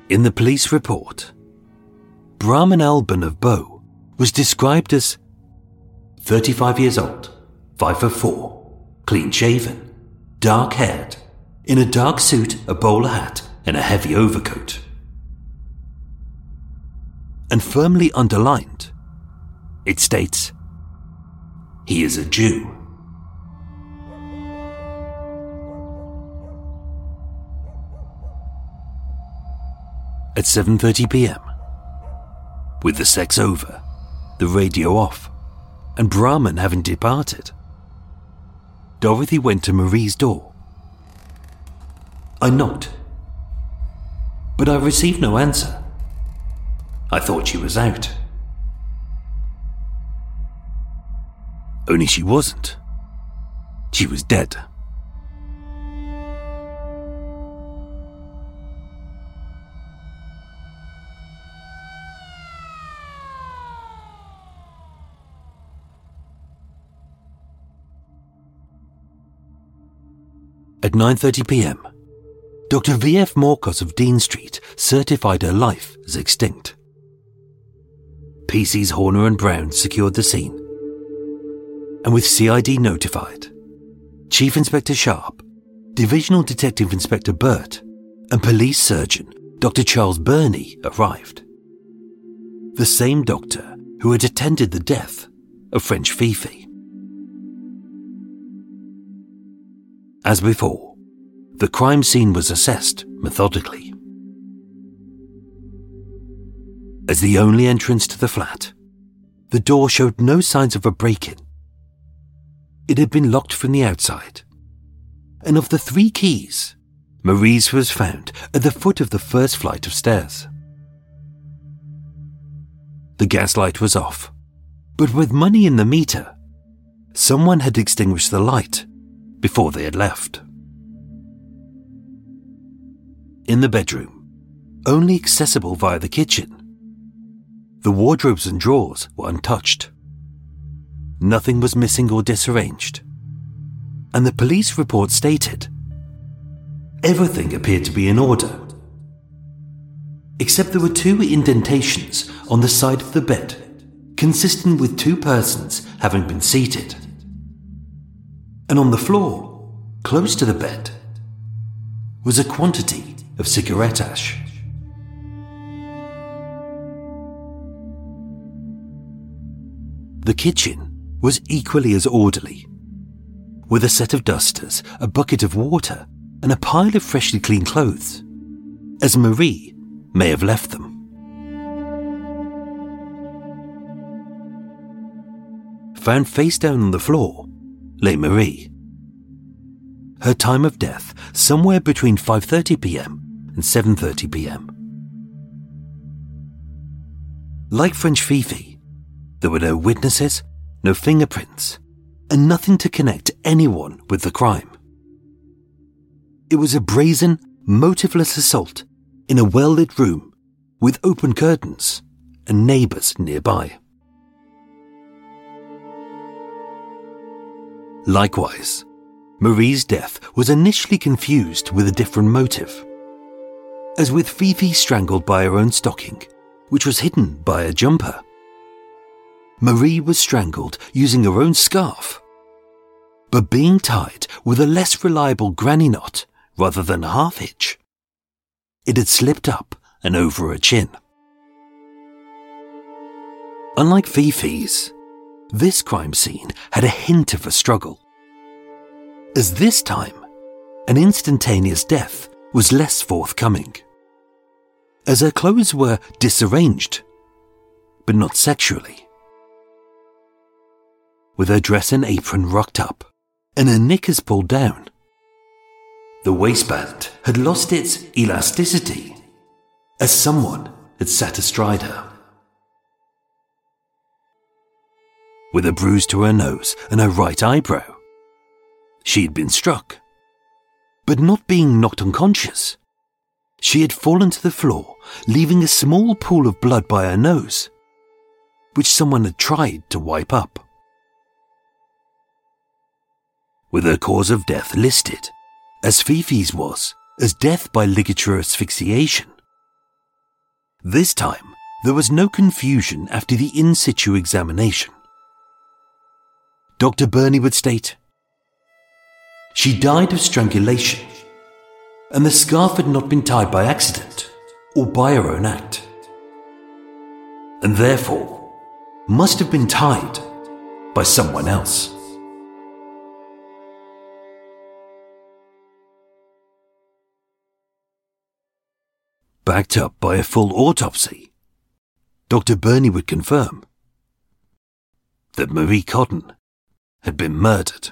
In the police report, Brahman Alban of Bow was described as 35 years old, 5 foot 4, clean shaven, dark haired, in a dark suit, a bowler hat, and a heavy overcoat. And firmly underlined, it states, he is a Jew. At 7:30 p.m., with the sex over, the radio off, and Brahman having departed. Dorothy went to Marie's door. I knocked, but I received no answer. I thought she was out. Only she wasn't. She was dead. At 9:30 p.m., Dr. V.F. Morcos of Dean Street certified her life as extinct. PC's Horner and Brown secured the scene. And with CID notified, Chief Inspector Sharp, Divisional Detective Inspector Burt, and Police Surgeon Dr. Charles Burney arrived. The same doctor who had attended the death of French Fifi. As before, the crime scene was assessed methodically. As the only entrance to the flat, the door showed no signs of a break in. It had been locked from the outside. And of the three keys, Marie's was found at the foot of the first flight of stairs. The gas light was off, but with money in the meter, someone had extinguished the light before they had left. In the bedroom, only accessible via the kitchen, the wardrobes and drawers were untouched. Nothing was missing or disarranged. And the police report stated everything appeared to be in order. Except there were two indentations on the side of the bed, consistent with two persons having been seated and on the floor, close to the bed, was a quantity of cigarette ash. The kitchen was equally as orderly, with a set of dusters, a bucket of water, and a pile of freshly cleaned clothes, as Marie may have left them. Found face down on the floor lay Marie. Her time of death somewhere between 5:30 p.m. and 7:30 p.m. Like French Fifi, there were no witnesses, no fingerprints, and nothing to connect anyone with the crime. It was a brazen, motiveless assault in a well lit room with open curtains and neighbours nearby. Likewise, Marie's death was initially confused with a different motive. As with Fifi strangled by her own stocking, which was hidden by a jumper. Marie was strangled using her own scarf, but being tied with a less reliable granny knot rather than a half hitch. It had slipped up and over her chin. Unlike Fifi's, this crime scene had a hint of a struggle. As this time, an instantaneous death was less forthcoming. As her clothes were disarranged, but not sexually. With her dress and apron rocked up and her knickers pulled down, the waistband had lost its elasticity as someone had sat astride her. With a bruise to her nose and her right eyebrow, she had been struck. But not being knocked unconscious, she had fallen to the floor, leaving a small pool of blood by her nose, which someone had tried to wipe up. With her cause of death listed as Fifi's was, as death by ligature asphyxiation. This time, there was no confusion after the in situ examination. Dr. Burney would state, She died of strangulation, and the scarf had not been tied by accident or by her own act, and therefore must have been tied by someone else. backed up by a full autopsy, Dr. Burney would confirm that Marie Cotton had been murdered.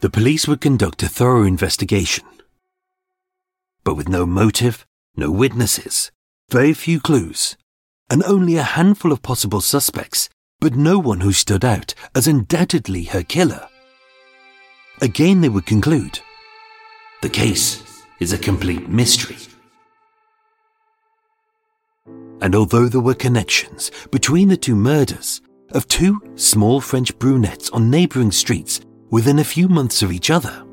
The police would conduct a thorough investigation. But with no motive, no witnesses, very few clues, and only a handful of possible suspects but no one who stood out as undoubtedly her killer. Again, they would conclude the case is a complete mystery. And although there were connections between the two murders of two small French brunettes on neighbouring streets within a few months of each other,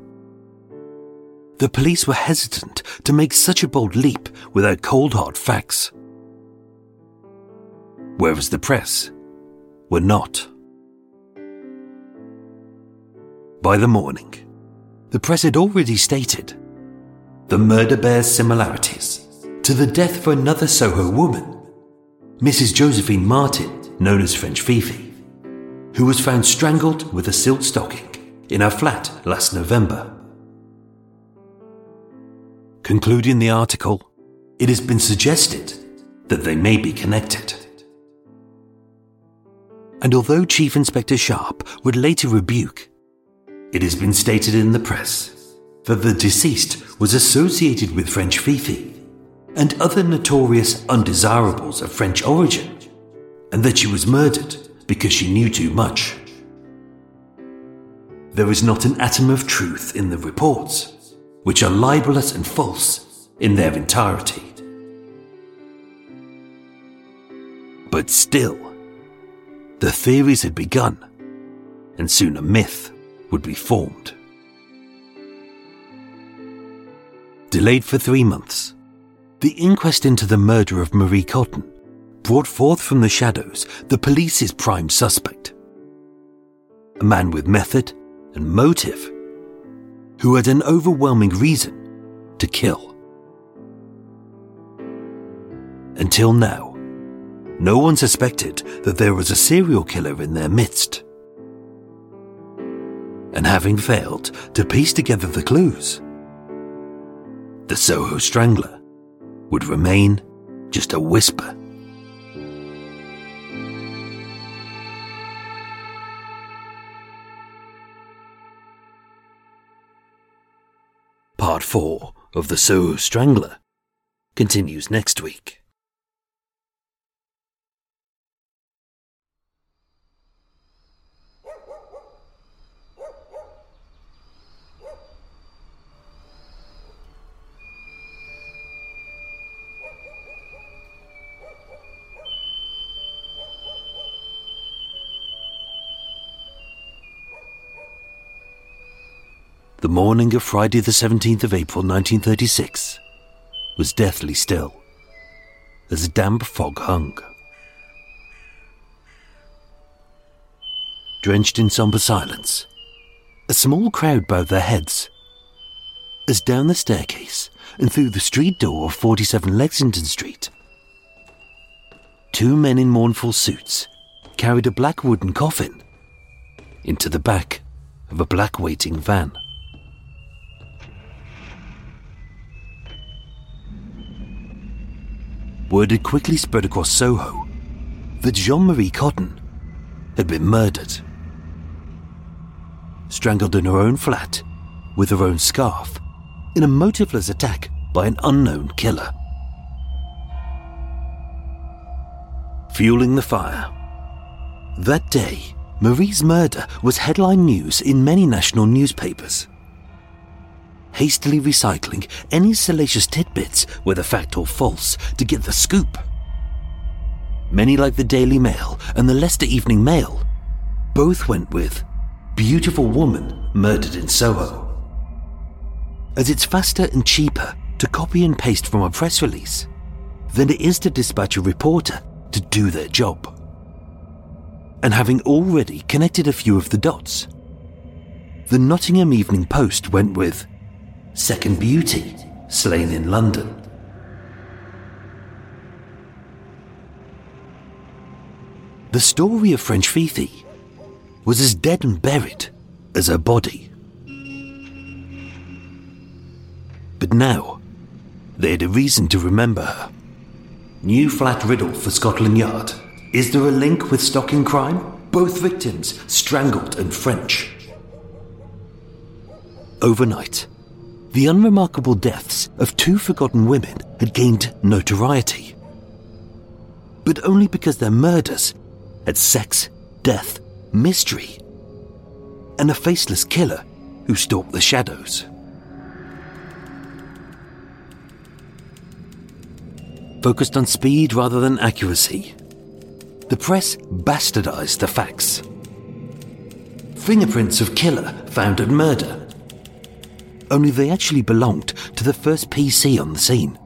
the police were hesitant to make such a bold leap without cold hard facts. Whereas the press were not. By the morning, the press had already stated the murder bears similarities to the death of another Soho woman, Mrs. Josephine Martin, known as French Fifi, who was found strangled with a silk stocking in her flat last November. Concluding the article, it has been suggested that they may be connected and although Chief Inspector Sharp would later rebuke, it has been stated in the press that the deceased was associated with French Fifi and other notorious undesirables of French origin, and that she was murdered because she knew too much. There is not an atom of truth in the reports, which are libelous and false in their entirety. But still, the theories had begun, and soon a myth would be formed. Delayed for three months, the inquest into the murder of Marie Cotton brought forth from the shadows the police's prime suspect. A man with method and motive who had an overwhelming reason to kill. Until now, no one suspected that there was a serial killer in their midst. And having failed to piece together the clues, the Soho Strangler would remain just a whisper. Part 4 of The Soho Strangler continues next week. The morning of Friday, the 17th of April 1936, was deathly still as a damp fog hung. Drenched in somber silence, a small crowd bowed their heads as down the staircase and through the street door of 47 Lexington Street, two men in mournful suits carried a black wooden coffin into the back of a black waiting van. Word had quickly spread across Soho that Jean Marie Cotton had been murdered. Strangled in her own flat with her own scarf in a motiveless attack by an unknown killer. Fueling the fire. That day, Marie's murder was headline news in many national newspapers. Hastily recycling any salacious tidbits, whether fact or false, to get the scoop. Many, like the Daily Mail and the Leicester Evening Mail, both went with Beautiful Woman Murdered in Soho. As it's faster and cheaper to copy and paste from a press release than it is to dispatch a reporter to do their job. And having already connected a few of the dots, the Nottingham Evening Post went with Second Beauty slain in London. The story of French Fifi was as dead and buried as her body. But now, they had a reason to remember her. New flat riddle for Scotland Yard. Is there a link with Stocking crime? Both victims strangled and French. Overnight, the unremarkable deaths of two forgotten women had gained notoriety. But only because their murders had sex, death, mystery, and a faceless killer who stalked the shadows. Focused on speed rather than accuracy, the press bastardized the facts. Fingerprints of killer found at murder. Only they actually belonged to the first PC on the scene.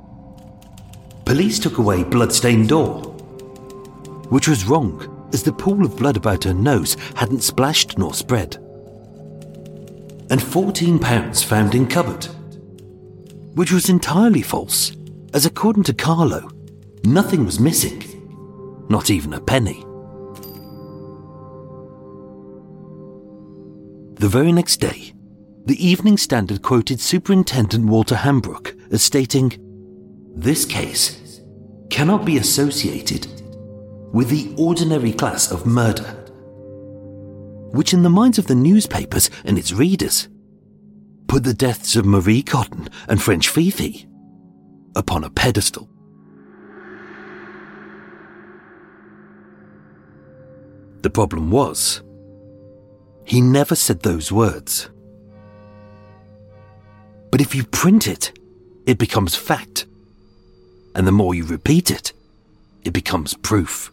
Police took away bloodstained door, which was wrong as the pool of blood about her nose hadn't splashed nor spread. And 14 pounds found in cupboard, which was entirely false, as according to Carlo, nothing was missing, not even a penny. The very next day, the Evening Standard quoted Superintendent Walter Hambrook as stating, This case cannot be associated with the ordinary class of murder, which in the minds of the newspapers and its readers put the deaths of Marie Cotton and French Fifi upon a pedestal. The problem was, he never said those words. But if you print it, it becomes fact. And the more you repeat it, it becomes proof.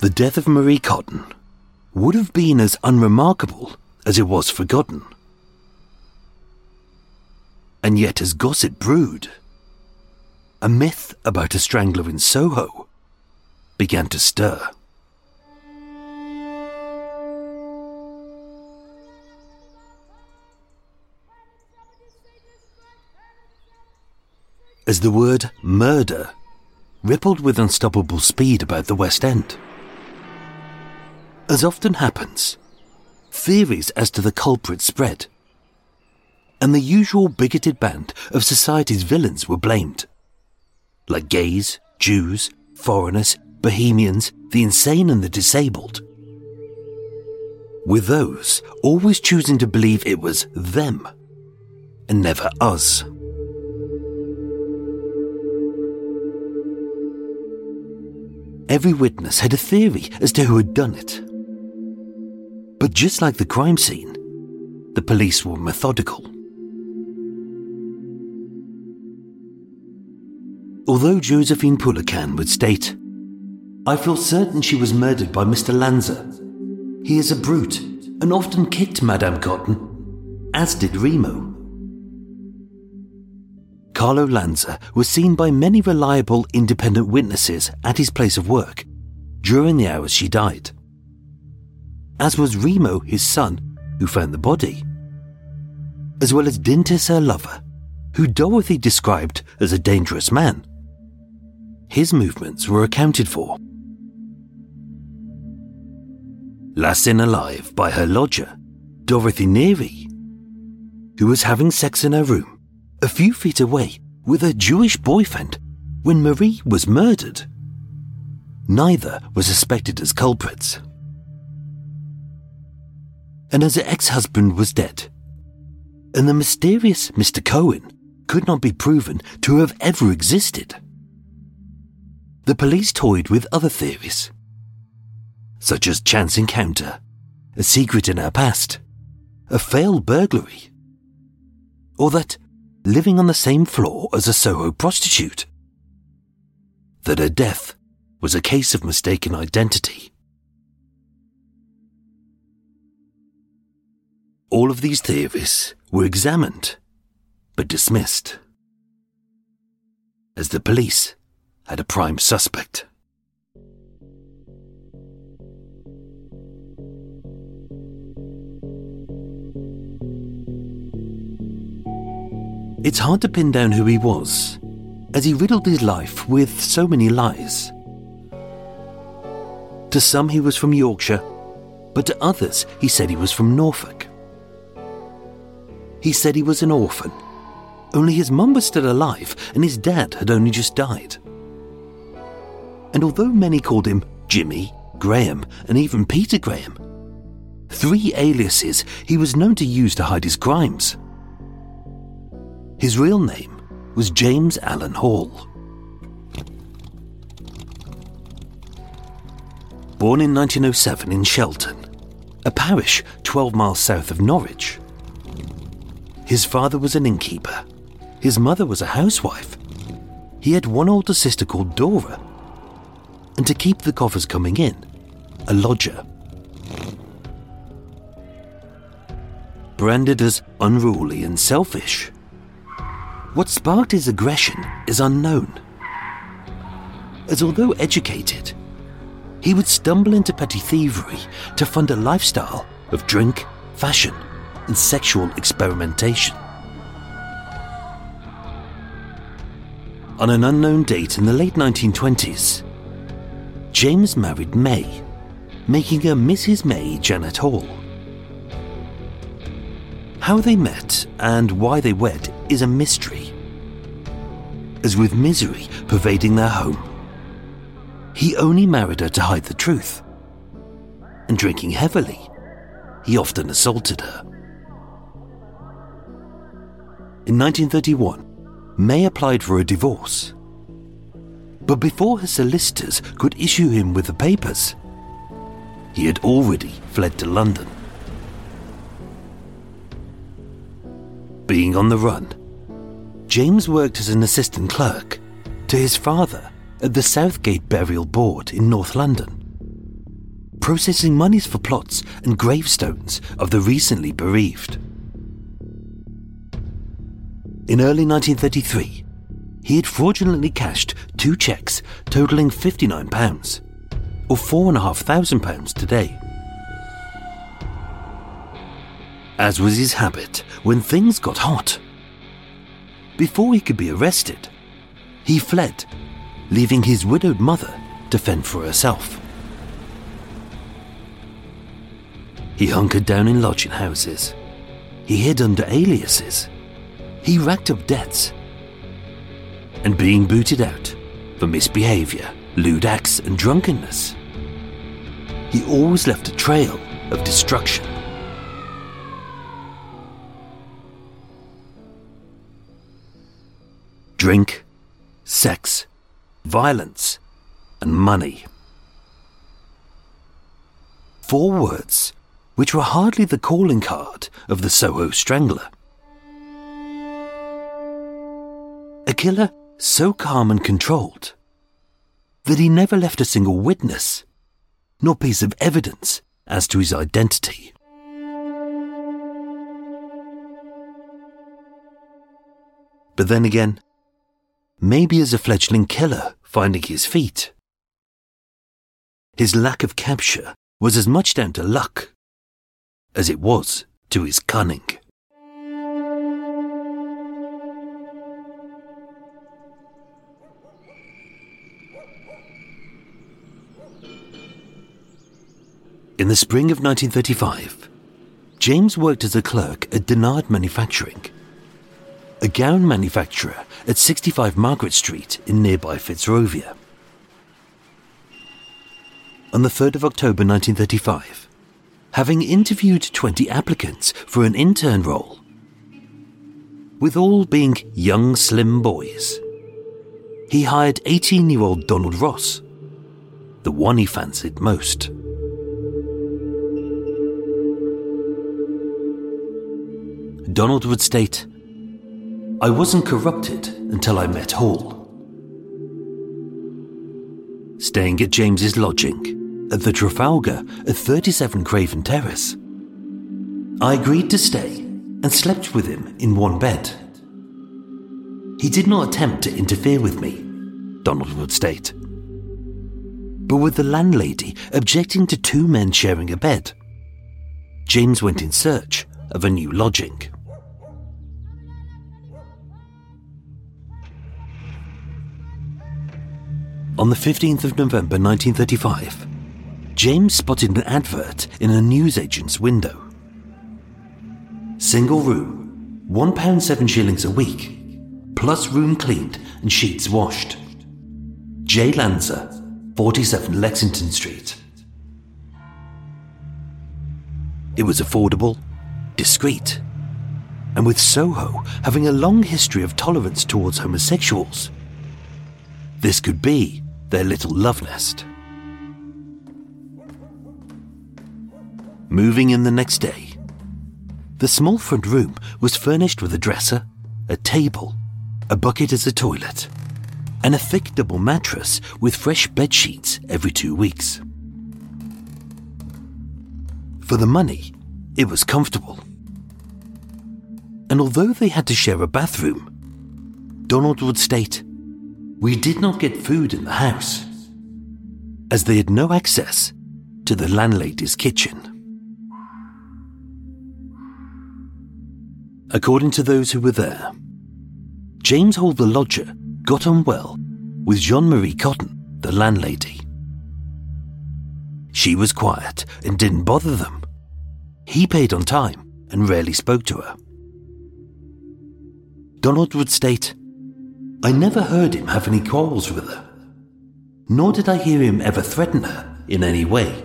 The death of Marie Cotton would have been as unremarkable as it was forgotten. And yet, as gossip brewed, a myth about a strangler in Soho began to stir. As the word murder rippled with unstoppable speed about the West End. As often happens, theories as to the culprit spread, and the usual bigoted band of society's villains were blamed. Like gays, Jews, foreigners, bohemians, the insane, and the disabled. With those always choosing to believe it was them and never us. Every witness had a theory as to who had done it. But just like the crime scene, the police were methodical. Although Josephine Poulecan would state, I feel certain she was murdered by Mr. Lanza. He is a brute and often kicked Madame Cotton, as did Remo. Carlo Lanza was seen by many reliable independent witnesses at his place of work during the hours she died, as was Remo, his son, who found the body, as well as Dintis, her lover, who Dorothy described as a dangerous man. His movements were accounted for. Last seen alive by her lodger, Dorothy Neary, who was having sex in her room a few feet away with her Jewish boyfriend when Marie was murdered. Neither were suspected as culprits. And as her ex husband was dead, and the mysterious Mr. Cohen could not be proven to have ever existed, the police toyed with other theories, such as chance encounter, a secret in her past, a failed burglary, or that living on the same floor as a Soho prostitute. That her death was a case of mistaken identity. All of these theories were examined, but dismissed, as the police had a prime suspect. It's hard to pin down who he was, as he riddled his life with so many lies. To some, he was from Yorkshire, but to others, he said he was from Norfolk. He said he was an orphan, only his mum was still alive and his dad had only just died. And although many called him Jimmy, Graham, and even Peter Graham, three aliases he was known to use to hide his crimes. His real name was James Allen Hall. Born in 1907 in Shelton, a parish 12 miles south of Norwich. His father was an innkeeper. His mother was a housewife. He had one older sister called Dora. And to keep the coffers coming in, a lodger. Branded as unruly and selfish, what sparked his aggression is unknown. As although educated, he would stumble into petty thievery to fund a lifestyle of drink, fashion, and sexual experimentation. On an unknown date in the late 1920s, James married May, making her Mrs. May Janet Hall. How they met and why they wed is a mystery. As with misery pervading their home, he only married her to hide the truth. And drinking heavily, he often assaulted her. In 1931, May applied for a divorce. But before her solicitors could issue him with the papers, he had already fled to London. Being on the run, James worked as an assistant clerk to his father at the Southgate Burial Board in North London, processing monies for plots and gravestones of the recently bereaved. In early 1933, he had fraudulently cashed two cheques totaling £59, or £4,500 today. As was his habit when things got hot, before he could be arrested, he fled, leaving his widowed mother to fend for herself. He hunkered down in lodging houses. He hid under aliases. He racked up debts. And being booted out for misbehavior, lewd acts, and drunkenness, he always left a trail of destruction. Drink, sex, violence, and money. Four words which were hardly the calling card of the Soho Strangler. A killer so calm and controlled that he never left a single witness, nor piece of evidence as to his identity. But then again, maybe as a fledgling killer finding his feet. His lack of capture was as much down to luck as it was to his cunning. In the spring of 1935, James worked as a clerk at Denard Manufacturing, a gown manufacturer at 65 Margaret Street in nearby Fitzrovia. On the 3rd of October 1935, having interviewed 20 applicants for an intern role, with all being young, slim boys, he hired 18 year old Donald Ross, the one he fancied most. Donald would state, I wasn't corrupted until I met Hall. Staying at James's lodging at the Trafalgar at 37 Craven Terrace, I agreed to stay and slept with him in one bed. He did not attempt to interfere with me, Donald would state. But with the landlady objecting to two men sharing a bed, James went in search of a new lodging. On the 15th of November 1935, James spotted an advert in a newsagent's window. Single room, £1 7 shillings a week, plus room cleaned and sheets washed. J. Lanza, 47 Lexington Street. It was affordable, discreet, and with Soho having a long history of tolerance towards homosexuals, this could be their little love nest. Moving in the next day, the small front room was furnished with a dresser, a table, a bucket as a toilet, and a thick double mattress with fresh bed sheets every two weeks. For the money, it was comfortable. And although they had to share a bathroom, Donald would state, we did not get food in the house, as they had no access to the landlady's kitchen. According to those who were there, James Hall the lodger got on well with Jean Marie Cotton, the landlady. She was quiet and didn't bother them. He paid on time and rarely spoke to her. Donald would state, I never heard him have any quarrels with her, nor did I hear him ever threaten her in any way.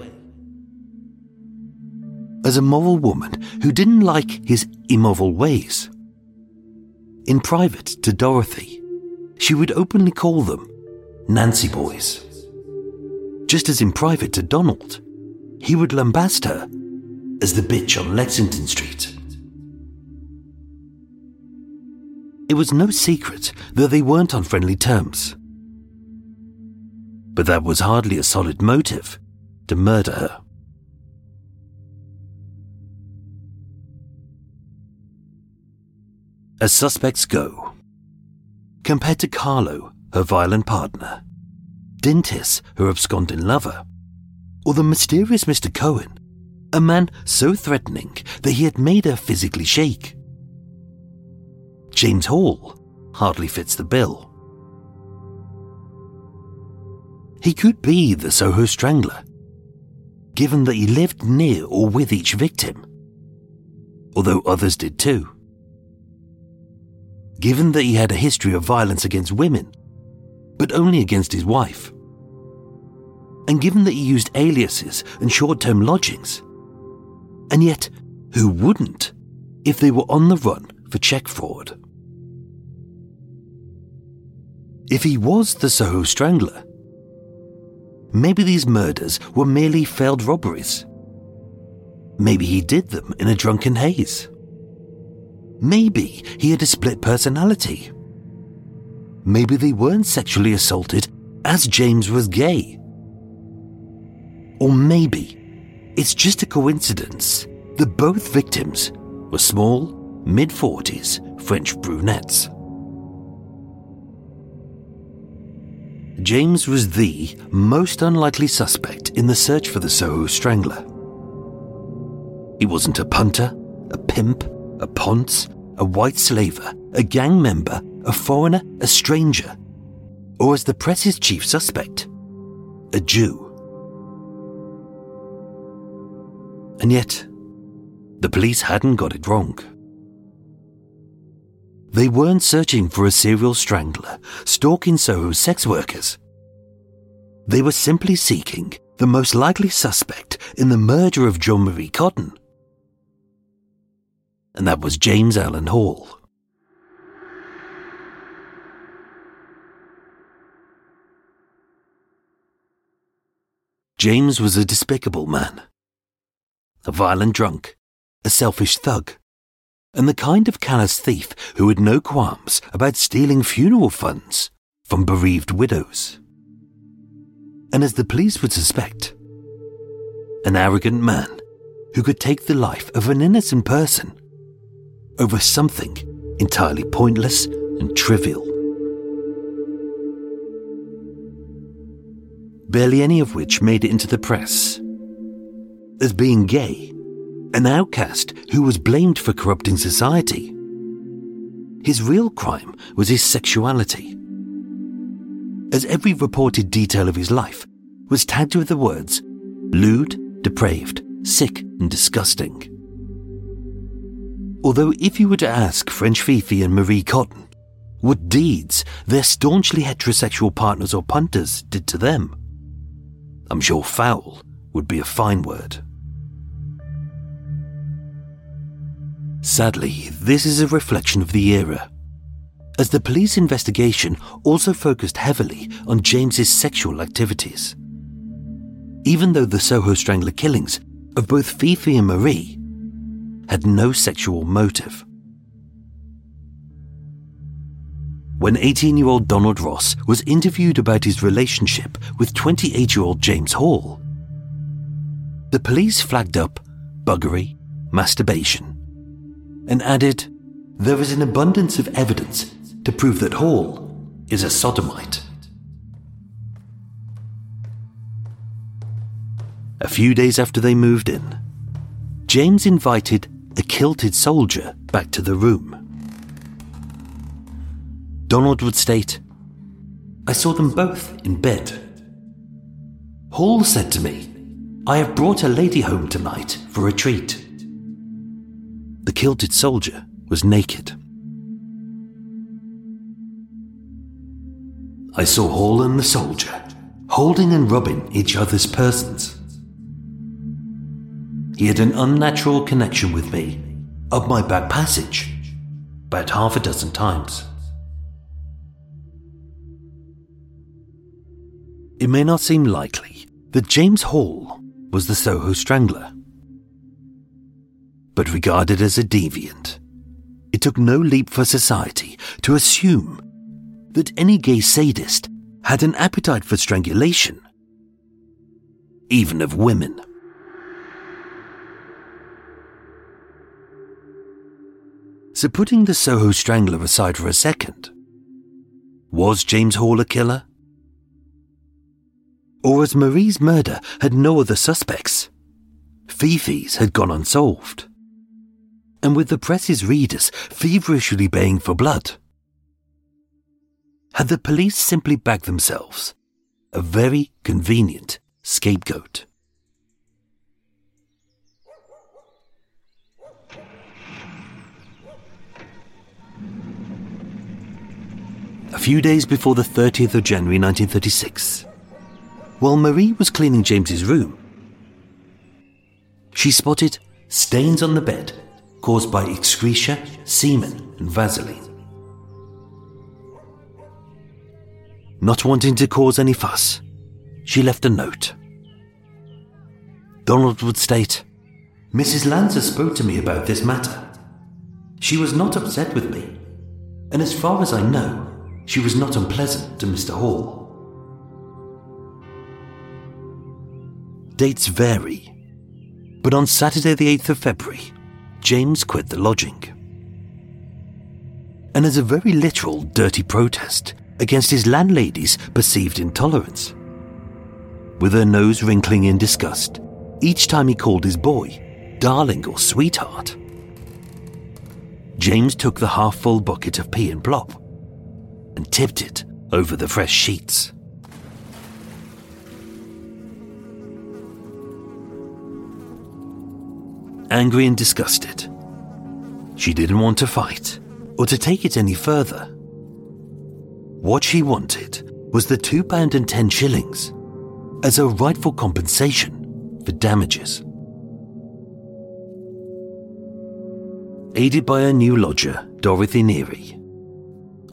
As a moral woman who didn't like his immoral ways. In private to Dorothy, she would openly call them Nancy boys. Just as in private to Donald, he would lambast her as the bitch on Lexington Street. It was no secret that they weren't on friendly terms. But that was hardly a solid motive to murder her. As suspects go, compared to Carlo, her violent partner, Dintis, her absconding lover, or the mysterious Mr. Cohen, a man so threatening that he had made her physically shake. James Hall hardly fits the bill. He could be the Soho Strangler, given that he lived near or with each victim, although others did too. Given that he had a history of violence against women, but only against his wife. And given that he used aliases and short term lodgings. And yet, who wouldn't if they were on the run for check fraud? If he was the Soho Strangler, maybe these murders were merely failed robberies. Maybe he did them in a drunken haze. Maybe he had a split personality. Maybe they weren't sexually assaulted as James was gay. Or maybe it's just a coincidence that both victims were small, mid 40s French brunettes. James was the most unlikely suspect in the search for the Soho Strangler. He wasn't a punter, a pimp, a ponce, a white slaver, a gang member, a foreigner, a stranger, or as the press's chief suspect, a Jew. And yet, the police hadn't got it wrong. They weren't searching for a serial strangler stalking Soho's sex workers. They were simply seeking the most likely suspect in the murder of Jean Marie Cotton. And that was James Allen Hall. James was a despicable man. A violent drunk, a selfish thug, and the kind of callous thief who had no qualms about stealing funeral funds from bereaved widows. And as the police would suspect, an arrogant man who could take the life of an innocent person over something entirely pointless and trivial. Barely any of which made it into the press. As being gay, an outcast who was blamed for corrupting society. His real crime was his sexuality. As every reported detail of his life was tagged with the words lewd, depraved, sick, and disgusting. Although, if you were to ask French Fifi and Marie Cotton what deeds their staunchly heterosexual partners or punters did to them, I'm sure foul would be a fine word. Sadly, this is a reflection of the era, as the police investigation also focused heavily on James's sexual activities. Even though the Soho Strangler killings of both Fifi and Marie had no sexual motive. When 18 year old Donald Ross was interviewed about his relationship with 28 year old James Hall, the police flagged up buggery, masturbation, and added, There is an abundance of evidence to prove that Hall is a sodomite. A few days after they moved in, James invited a kilted soldier back to the room. Donald would state, I saw them both in bed. Hall said to me, I have brought a lady home tonight for a treat. The kilted soldier was naked. I saw Hall and the soldier holding and rubbing each other's persons. He had an unnatural connection with me up my back passage about half a dozen times. It may not seem likely that James Hall was the Soho Strangler but regarded as a deviant. It took no leap for society to assume that any gay sadist had an appetite for strangulation, even of women. So, putting the Soho Strangler aside for a second, was James Hall a killer? Or as Marie's murder had no other suspects, Fifi's had gone unsolved? And with the press's readers feverishly baying for blood. Had the police simply bagged themselves a very convenient scapegoat? A few days before the 30th of January 1936, while Marie was cleaning James's room, she spotted stains on the bed caused by excreta, semen, and Vaseline. Not wanting to cause any fuss, she left a note. Donald would state, Mrs. Lanza spoke to me about this matter. She was not upset with me, and as far as I know, she was not unpleasant to Mr. Hall. dates vary. But on Saturday, the 8th of February, James quit the lodging. And as a very literal dirty protest against his landlady's perceived intolerance, with her nose wrinkling in disgust each time he called his boy darling or sweetheart. James took the half full bucket of pee and plop and tipped it over the fresh sheets. Angry and disgusted, she didn't want to fight or to take it any further. What she wanted was the two pound and ten shillings as a rightful compensation for damages. Aided by her new lodger, Dorothy Neary,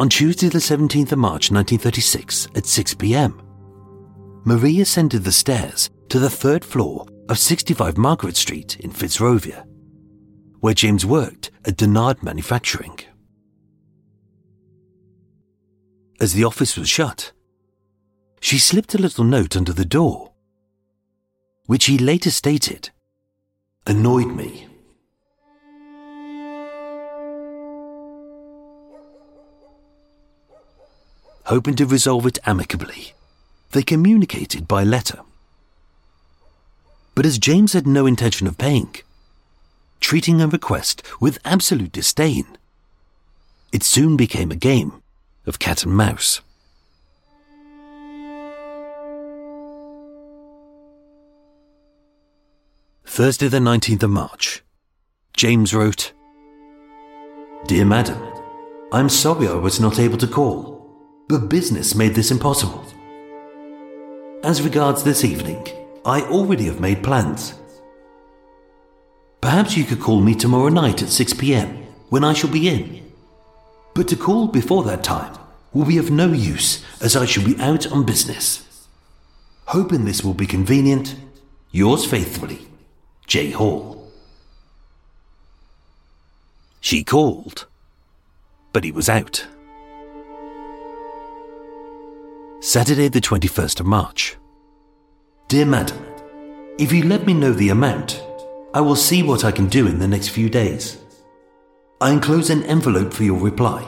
on Tuesday, the 17th of March 1936, at 6 pm, Marie ascended the stairs to the third floor of 65 Margaret Street in Fitzrovia, where James worked at Denard Manufacturing. As the office was shut, she slipped a little note under the door, which he later stated annoyed me. Hoping to resolve it amicably, they communicated by letter. But as James had no intention of paying, treating a request with absolute disdain, it soon became a game of cat and mouse. Thursday, the 19th of March, James wrote Dear Madam, I'm sorry I was not able to call, but business made this impossible. As regards this evening, I already have made plans. Perhaps you could call me tomorrow night at 6 pm when I shall be in. But to call before that time will be of no use as I shall be out on business. Hoping this will be convenient, yours faithfully, J. Hall. She called, but he was out. Saturday, the 21st of March. Dear Madam, if you let me know the amount, I will see what I can do in the next few days. I enclose an envelope for your reply,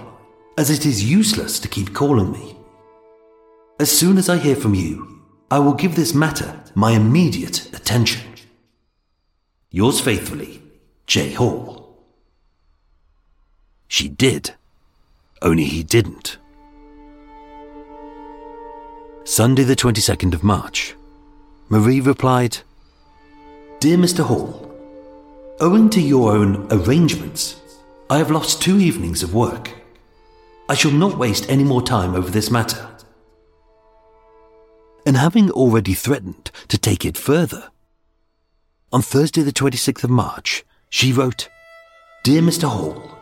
as it is useless to keep calling me. As soon as I hear from you, I will give this matter my immediate attention. Yours faithfully, J. Hall. She did, only he didn't. Sunday, the 22nd of March. Marie replied, Dear Mr. Hall, owing to your own arrangements, I have lost two evenings of work. I shall not waste any more time over this matter. And having already threatened to take it further, on Thursday, the 26th of March, she wrote, Dear Mr. Hall,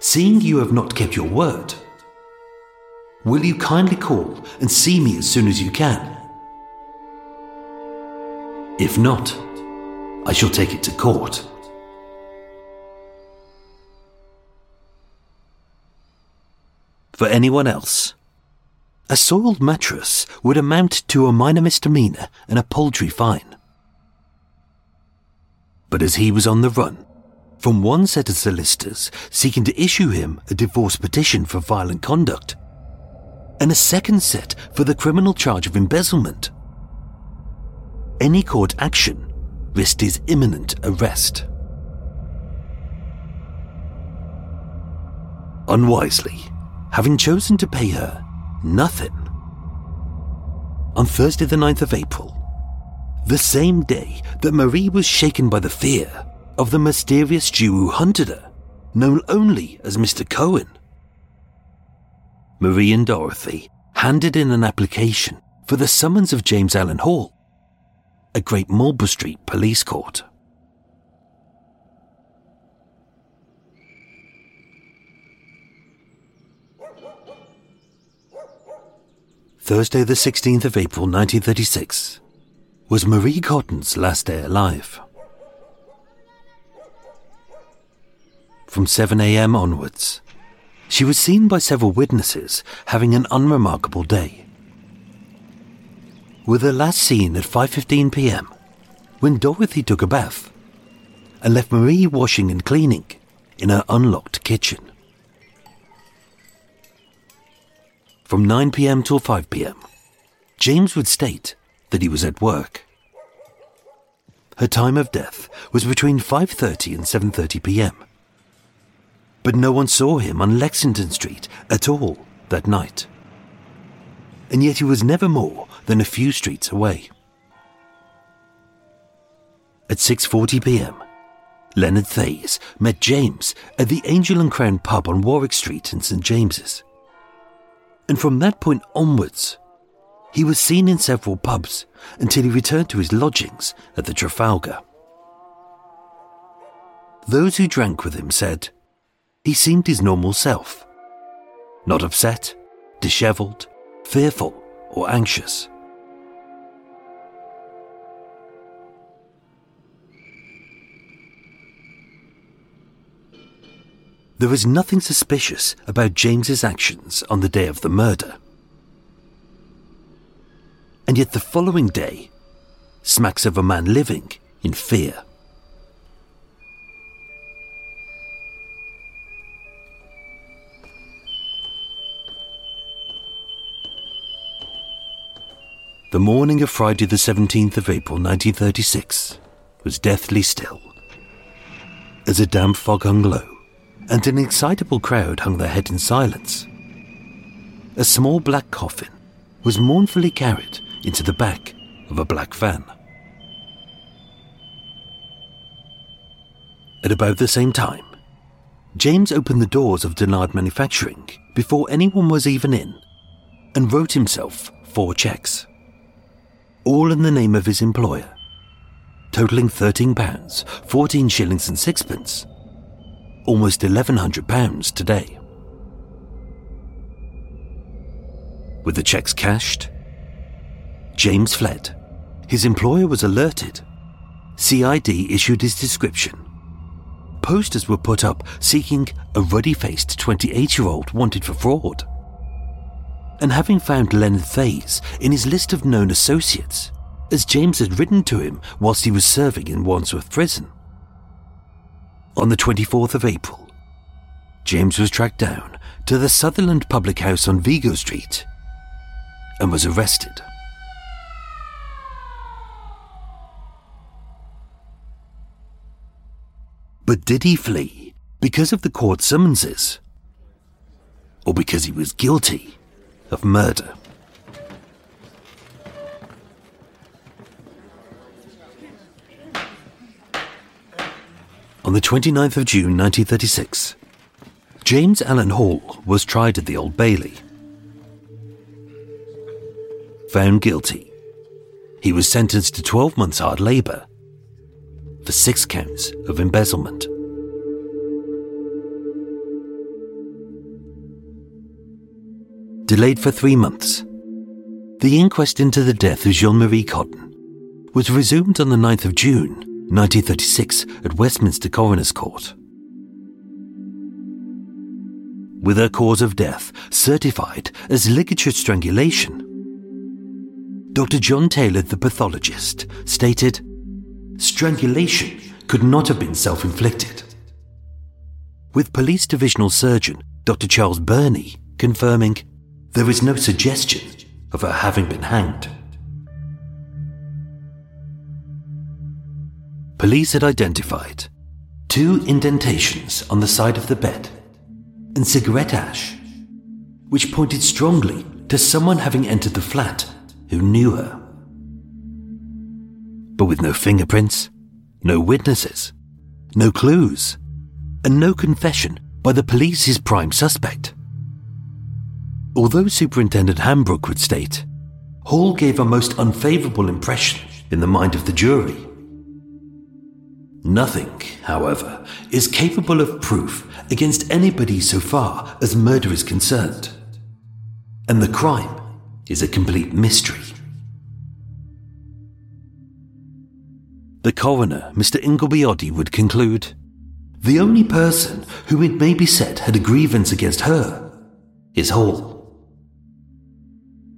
seeing you have not kept your word, will you kindly call and see me as soon as you can? If not, I shall take it to court. For anyone else, a soiled mattress would amount to a minor misdemeanor and a paltry fine. But as he was on the run, from one set of solicitors seeking to issue him a divorce petition for violent conduct, and a second set for the criminal charge of embezzlement, any court action risked his imminent arrest. Unwisely, having chosen to pay her nothing. On Thursday, the 9th of April, the same day that Marie was shaken by the fear of the mysterious Jew who hunted her, known only as Mr. Cohen. Marie and Dorothy handed in an application for the summons of James Allen Hall a Great Marlborough Street police court. Thursday, the 16th of April 1936, was Marie Cotton's last day alive. From 7 a.m. onwards, she was seen by several witnesses having an unremarkable day. Were the last seen at 5:15 p.m. when Dorothy took a bath and left Marie washing and cleaning in her unlocked kitchen. From 9 p.m. till 5 p.m., James would state that he was at work. Her time of death was between 5:30 and 7:30 p.m. But no one saw him on Lexington Street at all that night. And yet he was never more than a few streets away. At 6:40 p.m., Leonard Thays met James at the Angel and Crown pub on Warwick Street in St James's. And from that point onwards, he was seen in several pubs until he returned to his lodgings at the Trafalgar. Those who drank with him said he seemed his normal self, not upset, dishevelled, fearful, or anxious. There was nothing suspicious about James's actions on the day of the murder. And yet the following day smacks of a man living in fear. The morning of Friday, the 17th of April 1936, was deathly still. As a damp fog hung low, and an excitable crowd hung their head in silence, a small black coffin was mournfully carried into the back of a black van. At about the same time, James opened the doors of Dennard Manufacturing before anyone was even in and wrote himself four checks, all in the name of his employer, totaling £13, 14 shillings and sixpence, almost £1,100 today. With the checks cashed, James fled. His employer was alerted. CID issued his description. Posters were put up seeking a ruddy faced 28 year old wanted for fraud. And having found Leonard Thays in his list of known associates, as James had written to him whilst he was serving in Wandsworth Prison. On the 24th of April, James was tracked down to the Sutherland Public House on Vigo Street and was arrested. But did he flee because of the court summonses? Or because he was guilty of murder? On the 29th of June 1936, James Allen Hall was tried at the Old Bailey. Found guilty, he was sentenced to 12 months hard labour for six counts of embezzlement. Delayed for three months, the inquest into the death of Jean Marie Cotton was resumed on the 9th of June 1936 at Westminster Coroner's Court. With her cause of death certified as ligature strangulation, Dr. John Taylor, the pathologist, stated strangulation could not have been self inflicted. With police divisional surgeon Dr. Charles Burney confirming there is no suggestion of her having been hanged. Police had identified two indentations on the side of the bed and cigarette ash, which pointed strongly to someone having entered the flat who knew her. But with no fingerprints, no witnesses, no clues, and no confession by the police's prime suspect. Although Superintendent Hambrook would state, Hall gave a most unfavourable impression in the mind of the jury. Nothing, however, is capable of proof against anybody so far as murder is concerned. And the crime is a complete mystery. The coroner, Mr. Ingleby Oddie, would conclude the only person who it may be said had a grievance against her is Hall.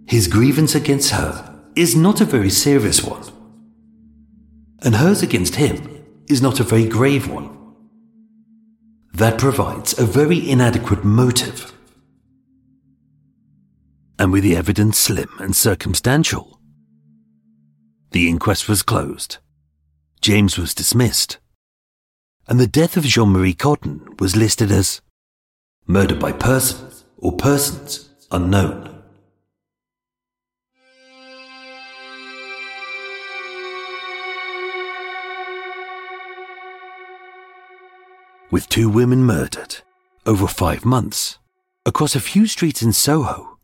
His grievance against her is not a very serious one, and hers against him is not a very grave one. That provides a very inadequate motive. And with the evidence slim and circumstantial, the inquest was closed, James was dismissed, and the death of Jean Marie Cotton was listed as murder by person or persons unknown. With two women murdered over five months across a few streets in Soho,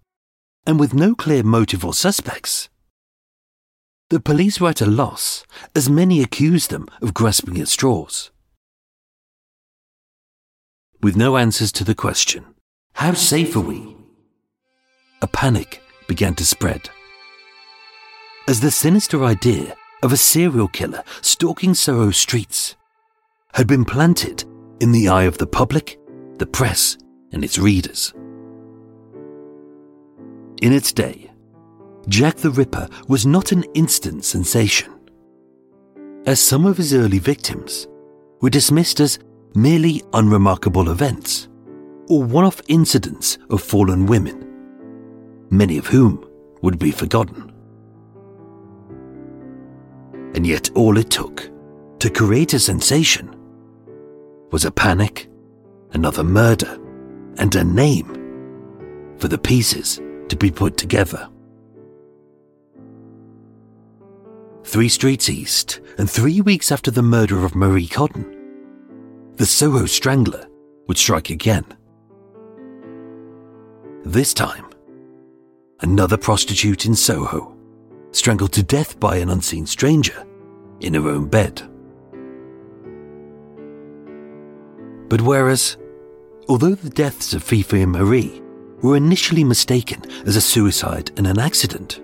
and with no clear motive or suspects, the police were at a loss as many accused them of grasping at straws. With no answers to the question, how safe are we? A panic began to spread. As the sinister idea of a serial killer stalking Soho streets had been planted in the eye of the public, the press, and its readers. In its day, Jack the Ripper was not an instant sensation, as some of his early victims were dismissed as merely unremarkable events or one off incidents of fallen women, many of whom would be forgotten. And yet, all it took to create a sensation was a panic, another murder, and a name for the pieces to be put together. Three streets east, and three weeks after the murder of Marie Cotton, the Soho Strangler would strike again. This time, another prostitute in Soho, strangled to death by an unseen stranger in her own bed. But whereas, although the deaths of Fifi and Marie were initially mistaken as a suicide and an accident,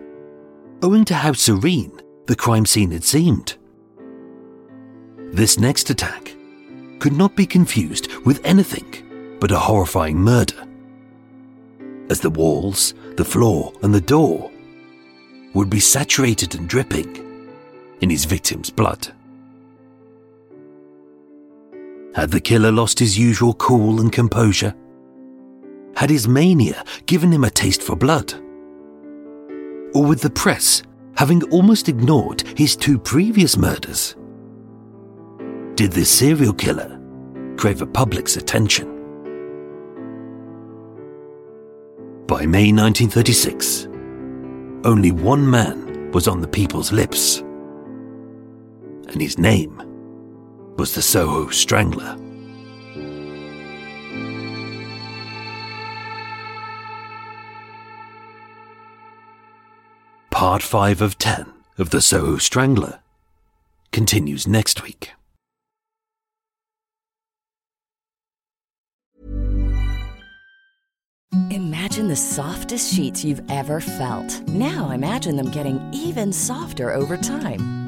owing to how serene the crime scene had seemed, this next attack could not be confused with anything but a horrifying murder as the walls, the floor, and the door would be saturated and dripping in his victim's blood. Had the killer lost his usual cool and composure? Had his mania given him a taste for blood? Or with the press having almost ignored his two previous murders? Did this serial killer crave a public's attention? By May 1936, only one man was on the people's lips, and his name was the Soho Strangler. Part 5 of 10 of The Soho Strangler continues next week. Imagine the softest sheets you've ever felt. Now imagine them getting even softer over time.